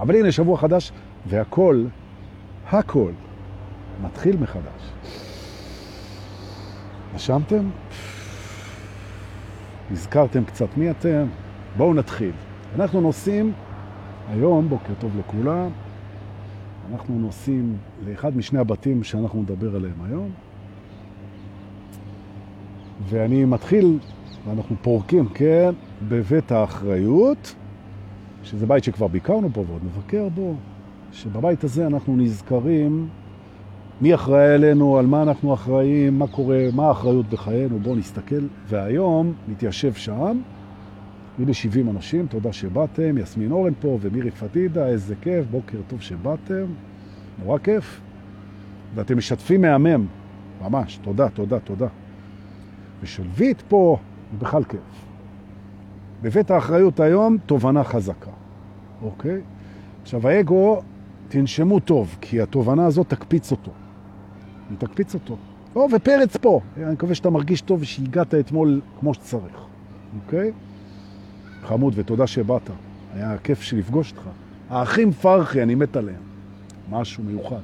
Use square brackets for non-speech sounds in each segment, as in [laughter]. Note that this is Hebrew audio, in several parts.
אבל הנה שבוע חדש, והכל, הכל, מתחיל מחדש. נשמתם? נזכרתם קצת מי אתם? בואו נתחיל. אנחנו נוסעים היום, בוקר טוב לכולם, אנחנו נוסעים לאחד משני הבתים שאנחנו נדבר עליהם היום, ואני מתחיל, ואנחנו פורקים, כן, בבית האחריות, שזה בית שכבר ביקרנו פה ועוד נבקר בו, שבבית הזה אנחנו נזכרים מי אחראי עלינו, על מה אנחנו אחראים, מה קורה, מה האחריות בחיינו, בואו נסתכל. והיום נתיישב שם, הנה 70 אנשים, תודה שבאתם, יסמין אורן פה ומירי פדידה, איזה כיף, בוקר טוב שבאתם, נורא כיף. ואתם משתפים מהמם, ממש, תודה, תודה, תודה. ושלבית פה, בכלל כיף. בבית האחריות היום, תובנה חזקה, אוקיי? עכשיו, האגו, תנשמו טוב, כי התובנה הזאת תקפיץ אותו. היא תקפיץ אותו. או, ופרץ פה. אני מקווה שאתה מרגיש טוב שהגעת אתמול כמו שצריך, אוקיי? חמוד, ותודה שבאת. היה כיף שלפגוש אותך. האחים פרחי, אני מת עליהם. משהו מיוחד.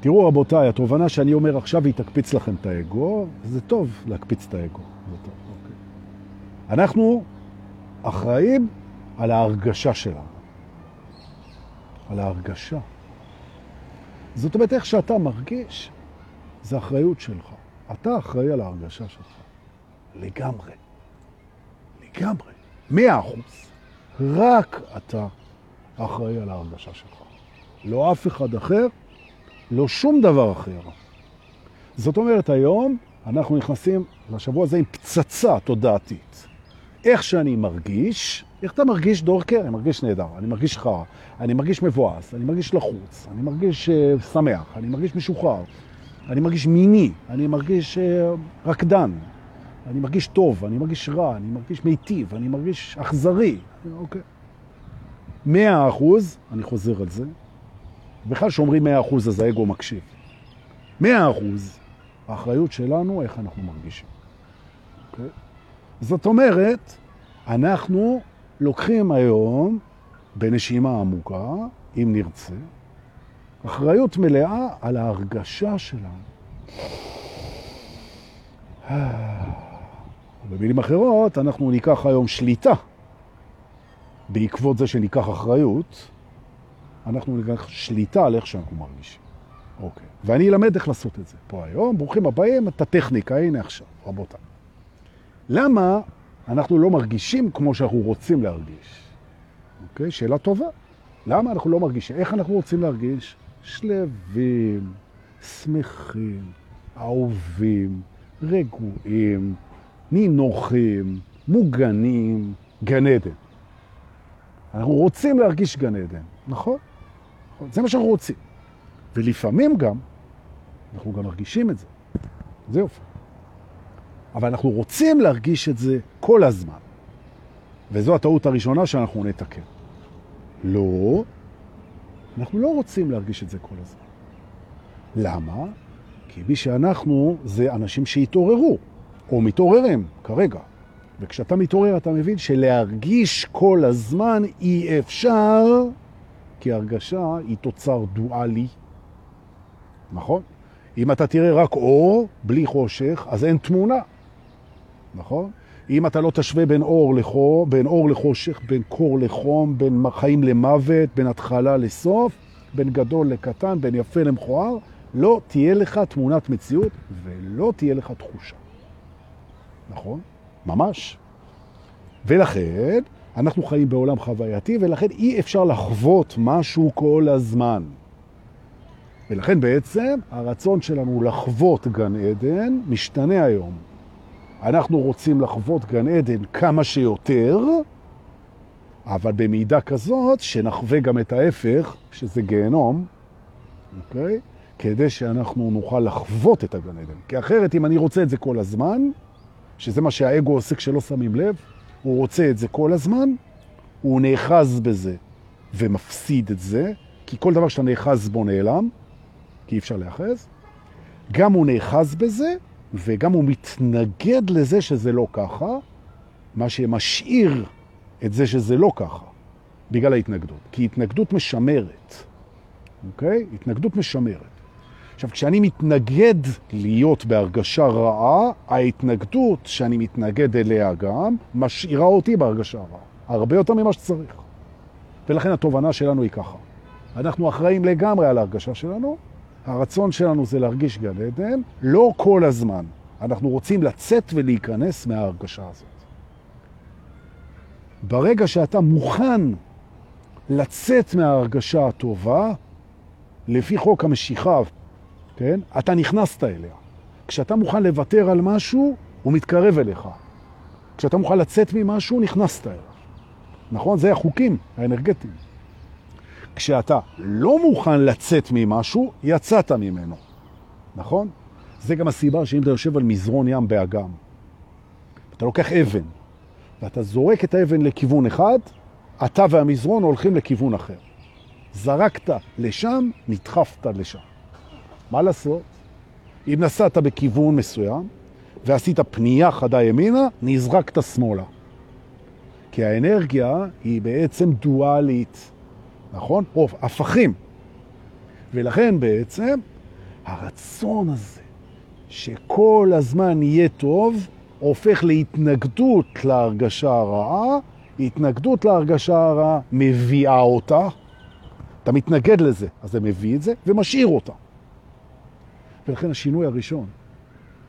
תראו רבותיי, התובנה שאני אומר עכשיו היא תקפיץ לכם את האגו, זה טוב להקפיץ את האגו. אנחנו אחראים על ההרגשה שלנו. על ההרגשה. זאת אומרת, איך שאתה מרגיש, זה אחריות שלך. אתה אחראי על ההרגשה שלך. לגמרי. לגמרי. מאה אחוז. רק אתה אחראי על ההרגשה שלך. לא אף אחד אחר, לא שום דבר אחר. זאת אומרת, היום אנחנו נכנסים לשבוע הזה עם פצצה תודעתית. איך שאני מרגיש, איך אתה מרגיש דורקר? אני מרגיש נהדר, אני מרגיש חרא, אני מרגיש מבואס, אני מרגיש לחוץ, אני מרגיש uh, שמח, אני מרגיש משוחרר, אני מרגיש מיני, אני מרגיש uh, רקדן, אני מרגיש טוב, אני מרגיש רע, אני מרגיש מיטיב, אני מרגיש אכזרי. אוקיי. מאה אחוז, אני חוזר על זה, בכלל שאומרים מאה אחוז אז האגו מקשיב. מאה אחוז, האחריות שלנו איך אנחנו מרגישים. אוקיי? זאת אומרת, אנחנו לוקחים היום, בנשימה עמוקה, אם נרצה, אחריות מלאה על ההרגשה שלנו. במילים אחרות, אנחנו ניקח היום שליטה. בעקבות זה שניקח אחריות, אנחנו ניקח שליטה על איך שאנחנו מרגישים. אוקיי. ואני אלמד איך לעשות את זה פה היום. ברוכים הבאים, את הטכניקה, הנה עכשיו, רבותיי. למה אנחנו לא מרגישים כמו שאנחנו רוצים להרגיש? אוקיי? שאלה טובה. למה אנחנו לא מרגישים? איך אנחנו רוצים להרגיש? שלווים, שמחים, אהובים, רגועים, נינוחים, מוגנים, גן עדן. אנחנו רוצים להרגיש גן עדן, נכון? זה מה שאנחנו רוצים. ולפעמים גם, אנחנו גם מרגישים את זה. זה יופי. אבל אנחנו רוצים להרגיש את זה כל הזמן. וזו הטעות הראשונה שאנחנו נתקן. לא, אנחנו לא רוצים להרגיש את זה כל הזמן. למה? כי מי שאנחנו זה אנשים שהתעוררו, או מתעוררים כרגע. וכשאתה מתעורר אתה מבין שלהרגיש כל הזמן אי אפשר, כי הרגשה היא תוצר דואלי. נכון? אם אתה תראה רק אור, בלי חושך, אז אין תמונה. נכון? אם אתה לא תשווה בין אור לחור, בין אור לחושך, בין קור לחום, בין חיים למוות, בין התחלה לסוף, בין גדול לקטן, בין יפה למכוער, לא תהיה לך תמונת מציאות ולא תהיה לך תחושה. נכון? ממש. ולכן, אנחנו חיים בעולם חווייתי, ולכן אי אפשר לחוות משהו כל הזמן. ולכן בעצם הרצון שלנו לחוות גן עדן משתנה היום. אנחנו רוצים לחוות גן עדן כמה שיותר, אבל במידה כזאת שנחווה גם את ההפך, שזה גיהנום, אוקיי? כדי שאנחנו נוכל לחוות את הגן עדן. כי אחרת, אם אני רוצה את זה כל הזמן, שזה מה שהאגו עושה כשלא שמים לב, הוא רוצה את זה כל הזמן, הוא נאחז בזה ומפסיד את זה, כי כל דבר שאתה נאחז בו נעלם, כי אי אפשר להאחז. גם הוא נאחז בזה, וגם הוא מתנגד לזה שזה לא ככה, מה שמשאיר את זה שזה לא ככה. בגלל ההתנגדות. כי התנגדות משמרת, אוקיי? התנגדות משמרת. עכשיו, כשאני מתנגד להיות בהרגשה רעה, ההתנגדות שאני מתנגד אליה גם, משאירה אותי בהרגשה רעה. הרבה יותר ממה שצריך. ולכן התובנה שלנו היא ככה. אנחנו אחראים לגמרי על ההרגשה שלנו, הרצון שלנו זה להרגיש גן עדן, לא כל הזמן. אנחנו רוצים לצאת ולהיכנס מההרגשה הזאת. ברגע שאתה מוכן לצאת מההרגשה הטובה, לפי חוק המשיכה, כן? אתה נכנסת אליה. כשאתה מוכן לוותר על משהו, הוא מתקרב אליך. כשאתה מוכן לצאת ממשהו, נכנסת אליו. נכון? זה החוקים האנרגטיים. כשאתה לא מוכן לצאת ממשהו, יצאת ממנו. נכון? זה גם הסיבה שאם אתה יושב על מזרון ים באגם, אתה לוקח אבן, ואתה זורק את האבן לכיוון אחד, אתה והמזרון הולכים לכיוון אחר. זרקת לשם, נדחפת לשם. מה לעשות? אם נסעת בכיוון מסוים, ועשית פנייה חדה ימינה, נזרקת שמאלה. כי האנרגיה היא בעצם דואלית, נכון? או הפכים. ולכן בעצם הרצון הזה שכל הזמן יהיה טוב, הופך להתנגדות להרגשה הרעה, התנגדות להרגשה הרעה מביאה אותה, אתה מתנגד לזה, אז זה מביא את זה ומשאיר אותה. ולכן השינוי הראשון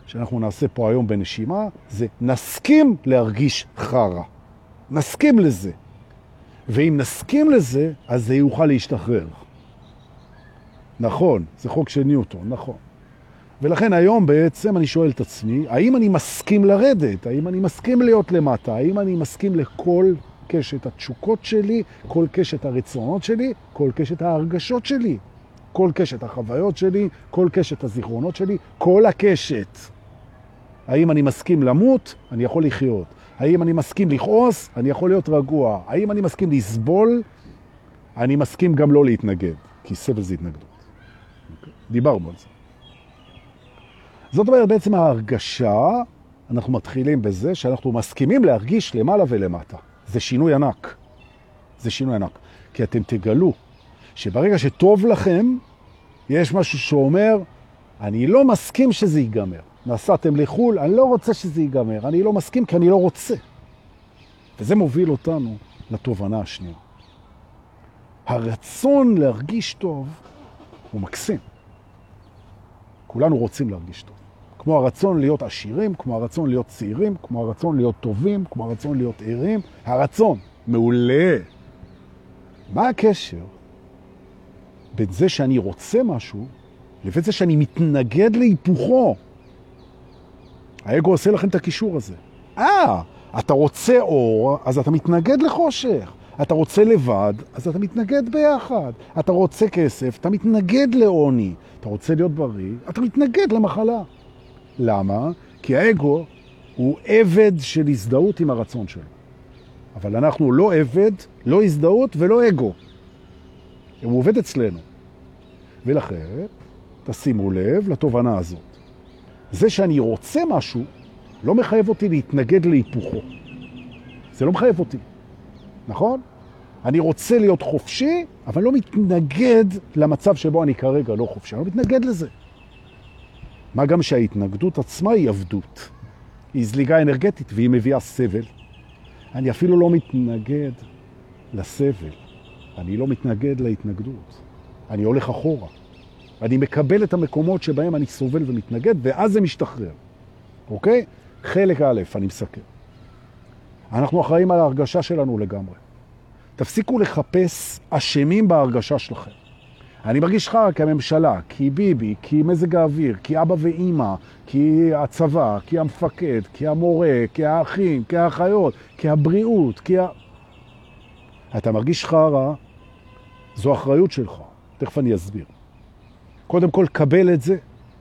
שאנחנו נעשה פה היום בנשימה, זה נסכים להרגיש חרה. נסכים לזה. ואם נסכים לזה, אז זה יוכל להשתחרר. נכון, זה חוק של ניוטון, נכון. ולכן היום בעצם אני שואל את עצמי, האם אני מסכים לרדת? האם אני מסכים להיות למטה? האם אני מסכים לכל קשת התשוקות שלי, כל קשת הרצונות שלי, כל קשת ההרגשות שלי, כל קשת החוויות שלי, כל קשת הזיכרונות שלי, כל הקשת. האם אני מסכים למות? אני יכול לחיות. האם אני מסכים לכעוס? אני יכול להיות רגוע. האם אני מסכים לסבול? אני מסכים גם לא להתנגד, כי סבל זה התנגדות. דיברנו על זה. זאת אומרת, בעצם ההרגשה, אנחנו מתחילים בזה שאנחנו מסכימים להרגיש למעלה ולמטה. זה שינוי ענק. זה שינוי ענק. כי אתם תגלו שברגע שטוב לכם, יש משהו שאומר, אני לא מסכים שזה ייגמר. נסעתם לחו"ל, אני לא רוצה שזה ייגמר. אני לא מסכים כי אני לא רוצה. וזה מוביל אותנו לתובנה השנייה. הרצון להרגיש טוב הוא מקסים. כולנו רוצים להרגיש טוב. כמו הרצון להיות עשירים, כמו הרצון להיות צעירים, כמו הרצון להיות טובים, כמו הרצון להיות ערים. הרצון, מעולה. מה הקשר בין זה שאני רוצה משהו לבין זה שאני מתנגד להיפוכו? האגו עושה לכם את הקישור הזה. אה, אתה רוצה אור, אז אתה מתנגד לחושך. אתה רוצה לבד, אז אתה מתנגד ביחד. אתה רוצה כסף, אתה מתנגד לעוני. אתה רוצה להיות בריא, אתה מתנגד למחלה. למה? כי האגו הוא עבד של הזדהות עם הרצון שלו. אבל אנחנו לא עבד, לא הזדהות ולא אגו. הוא עובד אצלנו. ולכן, תשימו לב לתובנה הזאת. זה שאני רוצה משהו, לא מחייב אותי להתנגד להיפוכו. זה לא מחייב אותי, נכון? אני רוצה להיות חופשי, אבל לא מתנגד למצב שבו אני כרגע לא חופשי. אני לא מתנגד לזה. מה גם שההתנגדות עצמה היא עבדות. היא זליגה אנרגטית והיא מביאה סבל. אני אפילו לא מתנגד לסבל. אני לא מתנגד להתנגדות. אני הולך אחורה. אני מקבל את המקומות שבהם אני סובל ומתנגד, ואז זה משתחרר. אוקיי? חלק א', אני מסכם. אנחנו אחראים על ההרגשה שלנו לגמרי. תפסיקו לחפש אשמים בהרגשה שלכם. אני מרגיש חרא כממשלה, כי ביבי, כי מזג האוויר, כי אבא ואימא, כי הצבא, כי המפקד, כי המורה, כי האחים, כי האחיות, כי הבריאות, כי ה... אתה מרגיש חרא, זו אחריות שלך. תכף אני אסביר. קודם כל, קבל את זה,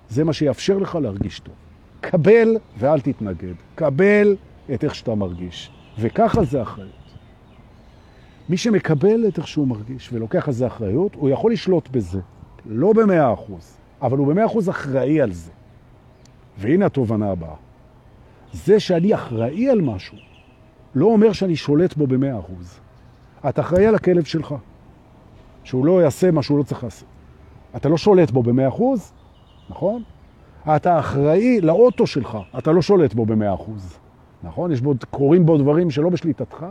זה מה שיאפשר לך להרגיש טוב. קבל ואל תתנגד. קבל את איך שאתה מרגיש. וככה זה אחריות. מי שמקבל את איך שהוא מרגיש ולוקח על זה אחריות, הוא יכול לשלוט בזה. לא במאה אחוז, אבל הוא במאה אחוז אחראי על זה. והנה התובנה הבאה. זה שאני אחראי על משהו, לא אומר שאני שולט בו במאה אחוז. אתה אחראי על הכלב שלך, שהוא לא יעשה מה שהוא לא צריך לעשות. אתה לא שולט בו ב-100%, נכון? אתה אחראי לאוטו שלך, אתה לא שולט בו ב-100%, נכון? יש בו, קורים בו דברים שלא בשליטתך,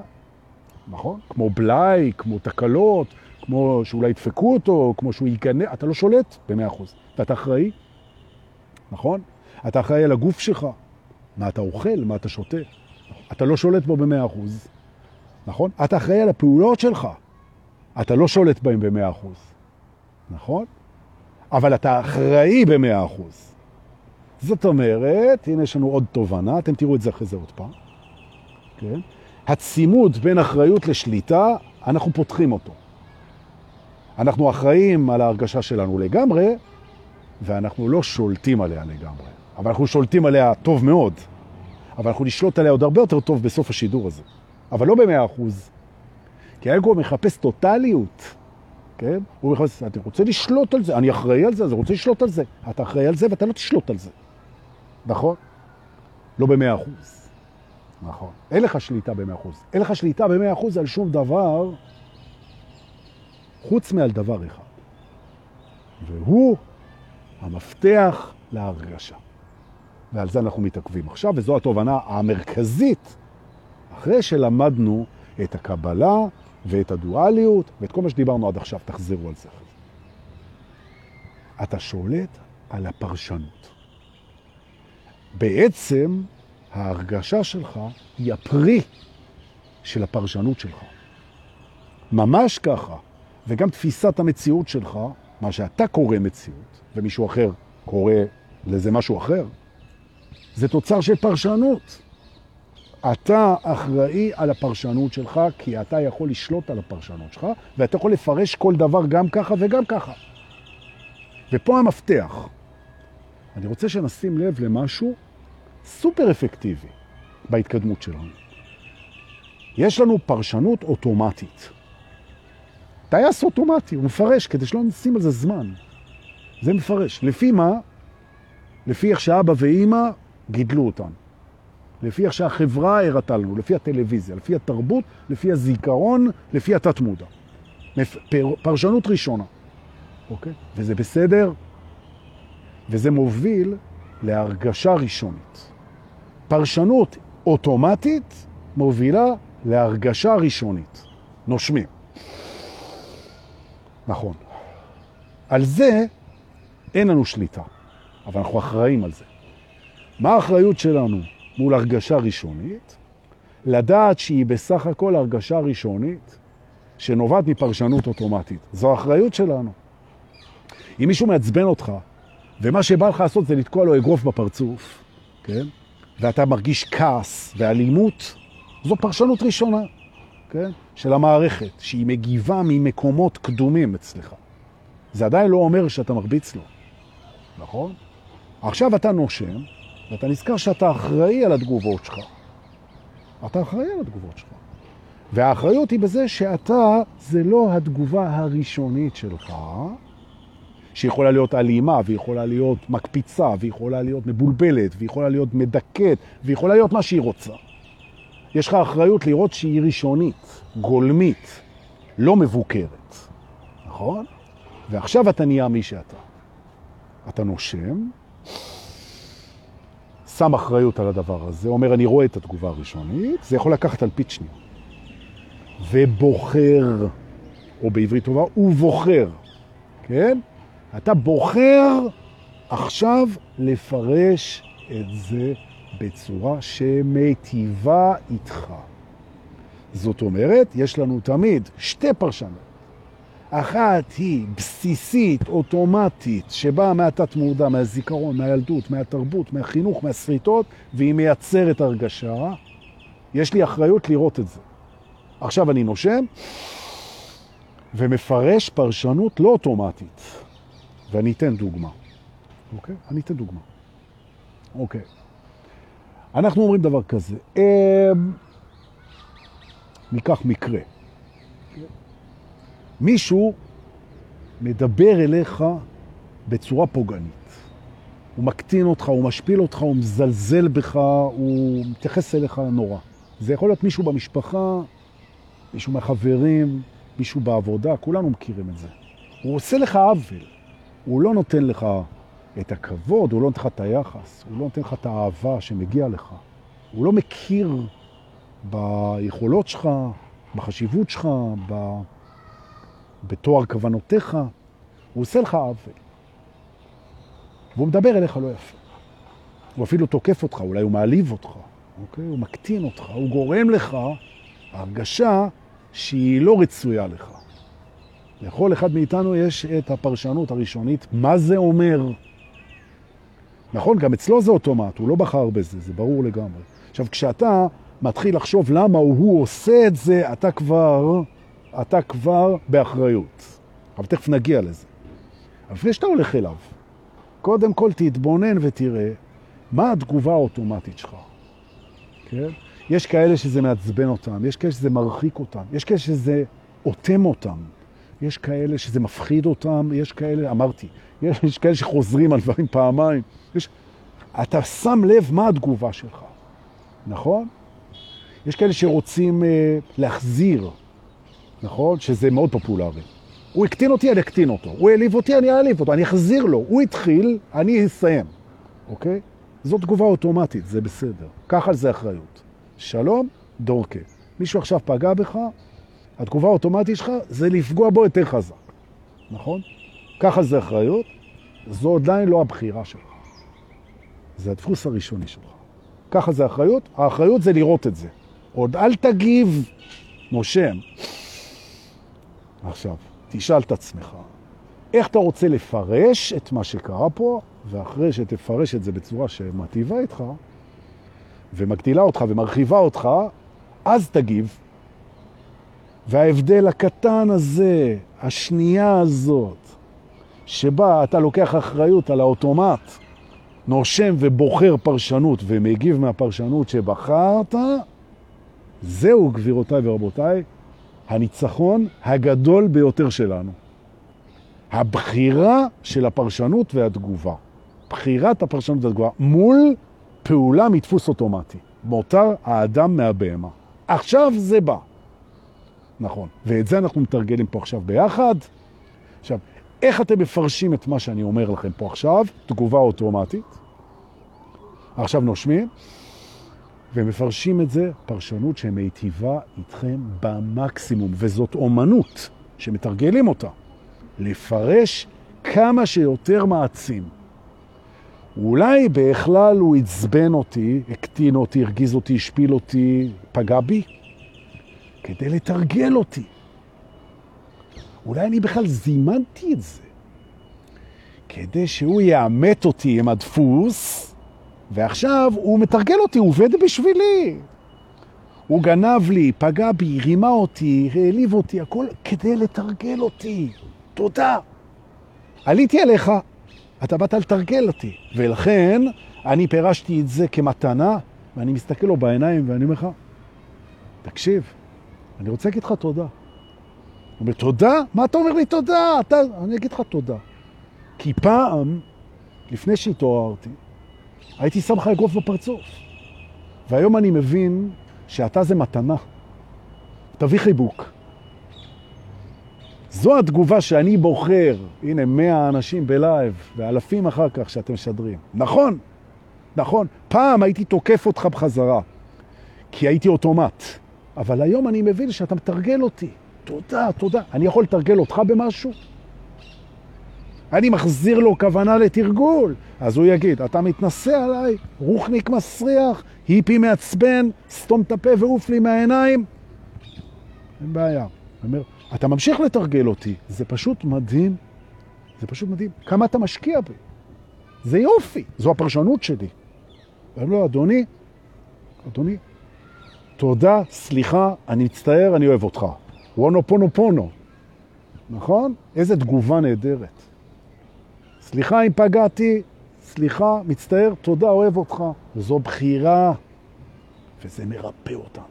נכון? כמו בלאי, כמו תקלות, כמו שאולי ידפקו אותו, כמו שהוא ייכנס, אתה לא שולט ב-100%. ואתה אחראי, נכון? אתה אחראי על הגוף שלך, מה אתה אוכל, מה אתה שותה. אתה לא שולט בו ב-100%, נכון? אתה אחראי על הפעולות שלך, אתה לא שולט בהם ב-100%, נכון? אבל אתה אחראי ב-100%. זאת אומרת, הנה יש לנו עוד תובנה, אתם תראו את זה אחרי זה עוד פעם, כן? הצימוד בין אחריות לשליטה, אנחנו פותחים אותו. אנחנו אחראים על ההרגשה שלנו לגמרי, ואנחנו לא שולטים עליה לגמרי. אבל אנחנו שולטים עליה טוב מאוד. אבל אנחנו נשלוט עליה עוד הרבה יותר טוב בסוף השידור הזה. אבל לא במאה אחוז. כי האגו מחפש טוטליות, כן? הוא מחפש, אתה רוצה לשלוט על זה, אני אחראי על זה, אז אני רוצה לשלוט על זה. אתה אחראי על זה ואתה לא תשלוט על זה. נכון? לא במאה אחוז. נכון. אין לך שליטה במאה אחוז. אין לך שליטה במאה אחוז על שום דבר, חוץ מעל דבר אחד. והוא המפתח להרגשה. ועל זה אנחנו מתעכבים עכשיו, וזו התובנה המרכזית, אחרי שלמדנו את הקבלה ואת הדואליות ואת כל מה שדיברנו עד עכשיו, תחזרו על זה. אתה שולט על הפרשנות. בעצם ההרגשה שלך היא הפרי של הפרשנות שלך. ממש ככה. וגם תפיסת המציאות שלך, מה שאתה קורא מציאות, ומישהו אחר קורא לזה משהו אחר, זה תוצר של פרשנות. אתה אחראי על הפרשנות שלך, כי אתה יכול לשלוט על הפרשנות שלך, ואתה יכול לפרש כל דבר גם ככה וגם ככה. ופה המפתח. אני רוצה שנשים לב למשהו סופר אפקטיבי בהתקדמות שלנו. יש לנו פרשנות אוטומטית. טייס אוטומטי, הוא מפרש, כדי שלא נשים על זה זמן. זה מפרש. לפי מה? לפי איך שאבא ואימא גידלו אותנו. לפי איך שהחברה הראתה לנו, לפי הטלוויזיה, לפי התרבות, לפי הזיכרון, לפי התת-מודע. פרשנות ראשונה, אוקיי? וזה בסדר, וזה מוביל להרגשה ראשונית. פרשנות אוטומטית מובילה להרגשה ראשונית. נושמים. נכון. על זה אין לנו שליטה, אבל אנחנו אחראים על זה. מה האחריות שלנו מול הרגשה ראשונית? לדעת שהיא בסך הכל הרגשה ראשונית שנובעת מפרשנות אוטומטית. זו האחריות שלנו. אם מישהו מעצבן אותך, ומה שבא לך לעשות זה לתקוע לו אגרוף בפרצוף, כן? ואתה מרגיש כעס ואלימות, זו פרשנות ראשונה, כן? של המערכת, שהיא מגיבה ממקומות קדומים אצלך. זה עדיין לא אומר שאתה מרביץ לו, נכון? עכשיו אתה נושם, ואתה נזכר שאתה אחראי על התגובות שלך. אתה אחראי על התגובות שלך. והאחריות היא בזה שאתה, זה לא התגובה הראשונית שלך, שיכולה להיות אלימה, ויכולה להיות מקפיצה, ויכולה להיות מבולבלת, ויכולה להיות מדכאת, ויכולה להיות מה שהיא רוצה. יש לך אחריות לראות שהיא ראשונית, גולמית, לא מבוקרת, נכון? ועכשיו אתה נהיה מי שאתה. אתה נושם, שם אחריות על הדבר הזה, אומר, אני רואה את התגובה הראשונית, זה יכול לקחת על פיץ' שניה. ובוחר, או בעברית טובה, הוא בוחר, כן? אתה בוחר עכשיו לפרש את זה בצורה שמטיבה איתך. זאת אומרת, יש לנו תמיד שתי פרשנות. אחת היא בסיסית, אוטומטית, שבאה מהתת מודע, מהזיכרון, מהילדות, מהתרבות, מהחינוך, מהסריטות, והיא מייצרת הרגשה. יש לי אחריות לראות את זה. עכשיו אני נושם ומפרש פרשנות לא אוטומטית. ואני אתן דוגמה. אוקיי? אני אתן דוגמה. אוקיי. אנחנו אומרים דבר כזה, אמ, ניקח מקרה. מישהו מדבר אליך בצורה פוגענית. הוא מקטין אותך, הוא משפיל אותך, הוא מזלזל בך, הוא מתייחס אליך נורא. זה יכול להיות מישהו במשפחה, מישהו מהחברים, מישהו בעבודה, כולנו מכירים את זה. הוא עושה לך עוול. הוא לא נותן לך את הכבוד, הוא לא נותן לך את היחס, הוא לא נותן לך את האהבה שמגיע לך. הוא לא מכיר ביכולות שלך, בחשיבות שלך, ב... בתואר כוונותיך. הוא עושה לך עוול. והוא מדבר אליך לא יפה. הוא אפילו תוקף אותך, אולי הוא מעליב אותך, אוקיי? הוא מקטין אותך, הוא גורם לך הרגשה שהיא לא רצויה לך. לכל אחד מאיתנו יש את הפרשנות הראשונית, מה זה אומר. נכון, גם אצלו זה אוטומט, הוא לא בחר בזה, זה ברור לגמרי. עכשיו, כשאתה מתחיל לחשוב למה הוא עושה את זה, אתה כבר, אתה כבר באחריות. אבל תכף נגיע לזה. אבל לפני שאתה הולך אליו, קודם כל תתבונן ותראה מה התגובה האוטומטית שלך. כן? יש כאלה שזה מעצבן אותם, יש כאלה שזה מרחיק אותם, יש כאלה שזה אוטם אותם, יש כאלה שזה מפחיד אותם, יש כאלה, אמרתי, יש, יש כאלה שחוזרים על דברים פעמיים. יש, אתה שם לב מה התגובה שלך, נכון? יש כאלה שרוצים אה, להחזיר, נכון? שזה מאוד פופולרי. הוא הקטין אותי, אני אקטין אותו. הוא העליב אותי, אני אעליב אותו. אני אחזיר לו. הוא התחיל, אני אסיים. אוקיי? זו תגובה אוטומטית, זה בסדר. קח על זה אחריות. שלום, דורקה. מישהו עכשיו פגע בך, התגובה האוטומטית שלך זה לפגוע בו יותר חזק. נכון? קח על זה אחריות, זו עדיין לא הבחירה שלך. זה הדפוס הראשוני שלך. קח על זה אחריות, האחריות זה לראות את זה. עוד אל תגיב, נושם. עכשיו, תשאל את עצמך, איך אתה רוצה לפרש את מה שקרה פה, ואחרי שתפרש את זה בצורה שמטיבה איתך, ומגדילה אותך ומרחיבה אותך, אז תגיב. וההבדל הקטן הזה, השנייה הזאת, שבה אתה לוקח אחריות על האוטומט, נושם ובוחר פרשנות ומגיב מהפרשנות שבחרת, זהו, גבירותיי ורבותיי, הניצחון הגדול ביותר שלנו. הבחירה של הפרשנות והתגובה. בחירת הפרשנות והתגובה מול פעולה מדפוס אוטומטי. מותר האדם מהבהמה. עכשיו זה בא. נכון. ואת זה אנחנו מתרגלים פה עכשיו ביחד. עכשיו, איך אתם מפרשים את מה שאני אומר לכם פה עכשיו? תגובה אוטומטית. עכשיו נושמים. ומפרשים את זה פרשנות שמיטיבה איתכם במקסימום, וזאת אומנות שמתרגלים אותה. לפרש כמה שיותר מעצים. אולי בכלל הוא עצבן אותי, הקטין אותי, הרגיז אותי, השפיל אותי, פגע בי, כדי לתרגל אותי. אולי אני בכלל זימנתי את זה, כדי שהוא יאמת אותי עם הדפוס, ועכשיו הוא מתרגל אותי, הוא עובד בשבילי. הוא גנב לי, פגע בי, רימה אותי, העליב אותי, הכל כדי לתרגל אותי. תודה. עליתי עליך, אתה באת לתרגל אותי. ולכן אני פירשתי את זה כמתנה, ואני מסתכל לו בעיניים ואני אומר לך, תקשיב, אני רוצה להגיד לך תודה. הוא אומר, תודה? מה אתה אומר לי תודה? אתה... אני אגיד לך תודה. כי פעם, לפני שהתעוררתי, הייתי שם לך אגרוף בפרצוף. והיום אני מבין שאתה זה מתנה. תביא חיבוק. זו התגובה שאני בוחר, הנה מאה אנשים בלייב ואלפים אחר כך שאתם משדרים. נכון, נכון, פעם הייתי תוקף אותך בחזרה, כי הייתי אוטומט, אבל היום אני מבין שאתה מתרגל אותי. תודה, תודה. אני יכול לתרגל אותך במשהו? אני מחזיר לו כוונה לתרגול. אז הוא יגיד, אתה מתנסה עליי, רוחניק מסריח, היפי מעצבן, סתום את הפה ועוף לי מהעיניים. אין בעיה. אומר, אתה ממשיך לתרגל אותי, זה פשוט מדהים, זה פשוט מדהים. כמה אתה משקיע בי. זה יופי, זו הפרשנות שלי. אומר לו, אדוני, אדוני, תודה, סליחה, אני מצטער, אני אוהב אותך. וונו פונו פונו. נכון? איזה תגובה נהדרת. סליחה אם פגעתי, סליחה, מצטער, תודה, אוהב אותך. זו בחירה, וזה מרפא אותנו.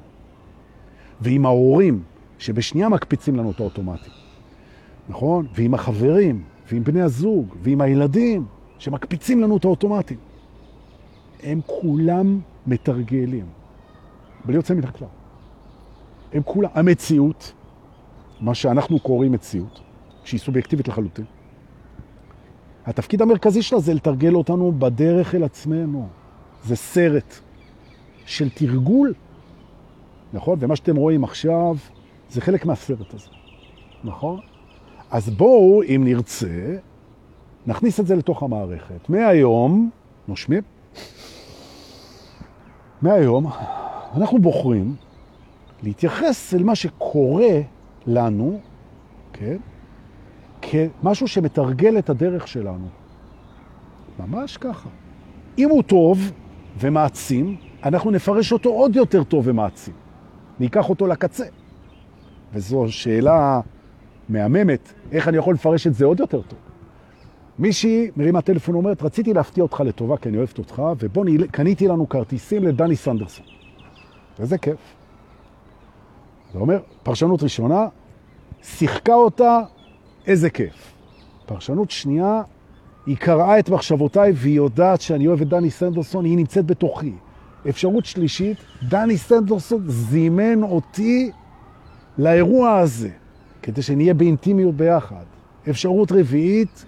ועם ההורים, שבשנייה מקפיצים לנו את האוטומטי, נכון? ועם החברים, ועם בני הזוג, ועם הילדים, שמקפיצים לנו את האוטומטי. הם כולם מתרגלים, בלי יוצא מן הכלל. הם כולם, המציאות, מה שאנחנו קוראים מציאות, שהיא סובייקטיבית לחלוטין, התפקיד המרכזי שלה זה לתרגל אותנו בדרך אל עצמנו. זה סרט של תרגול, נכון? ומה שאתם רואים עכשיו זה חלק מהסרט הזה, נכון? אז בואו, אם נרצה, נכניס את זה לתוך המערכת. מהיום, נושמים, מהיום אנחנו בוחרים להתייחס אל מה שקורה לנו, כן? כמשהו שמתרגל את הדרך שלנו. ממש ככה. אם הוא טוב ומעצים, אנחנו נפרש אותו עוד יותר טוב ומעצים. ניקח אותו לקצה. וזו שאלה מהממת, איך אני יכול לפרש את זה עוד יותר טוב. מישהי מרימה טלפון ואומרת, רציתי להפתיע אותך לטובה כי אני אוהבת אותך, ובוא נ... קניתי לנו כרטיסים לדני סנדרסון. וזה כיף. זה אומר, פרשנות ראשונה, שיחקה אותה, איזה כיף. פרשנות שנייה, היא קראה את מחשבותיי והיא יודעת שאני אוהב את דני סנדרסון, היא נמצאת בתוכי. אפשרות שלישית, דני סנדרסון זימן אותי לאירוע הזה, כדי שנהיה באינטימיות ביחד. אפשרות רביעית,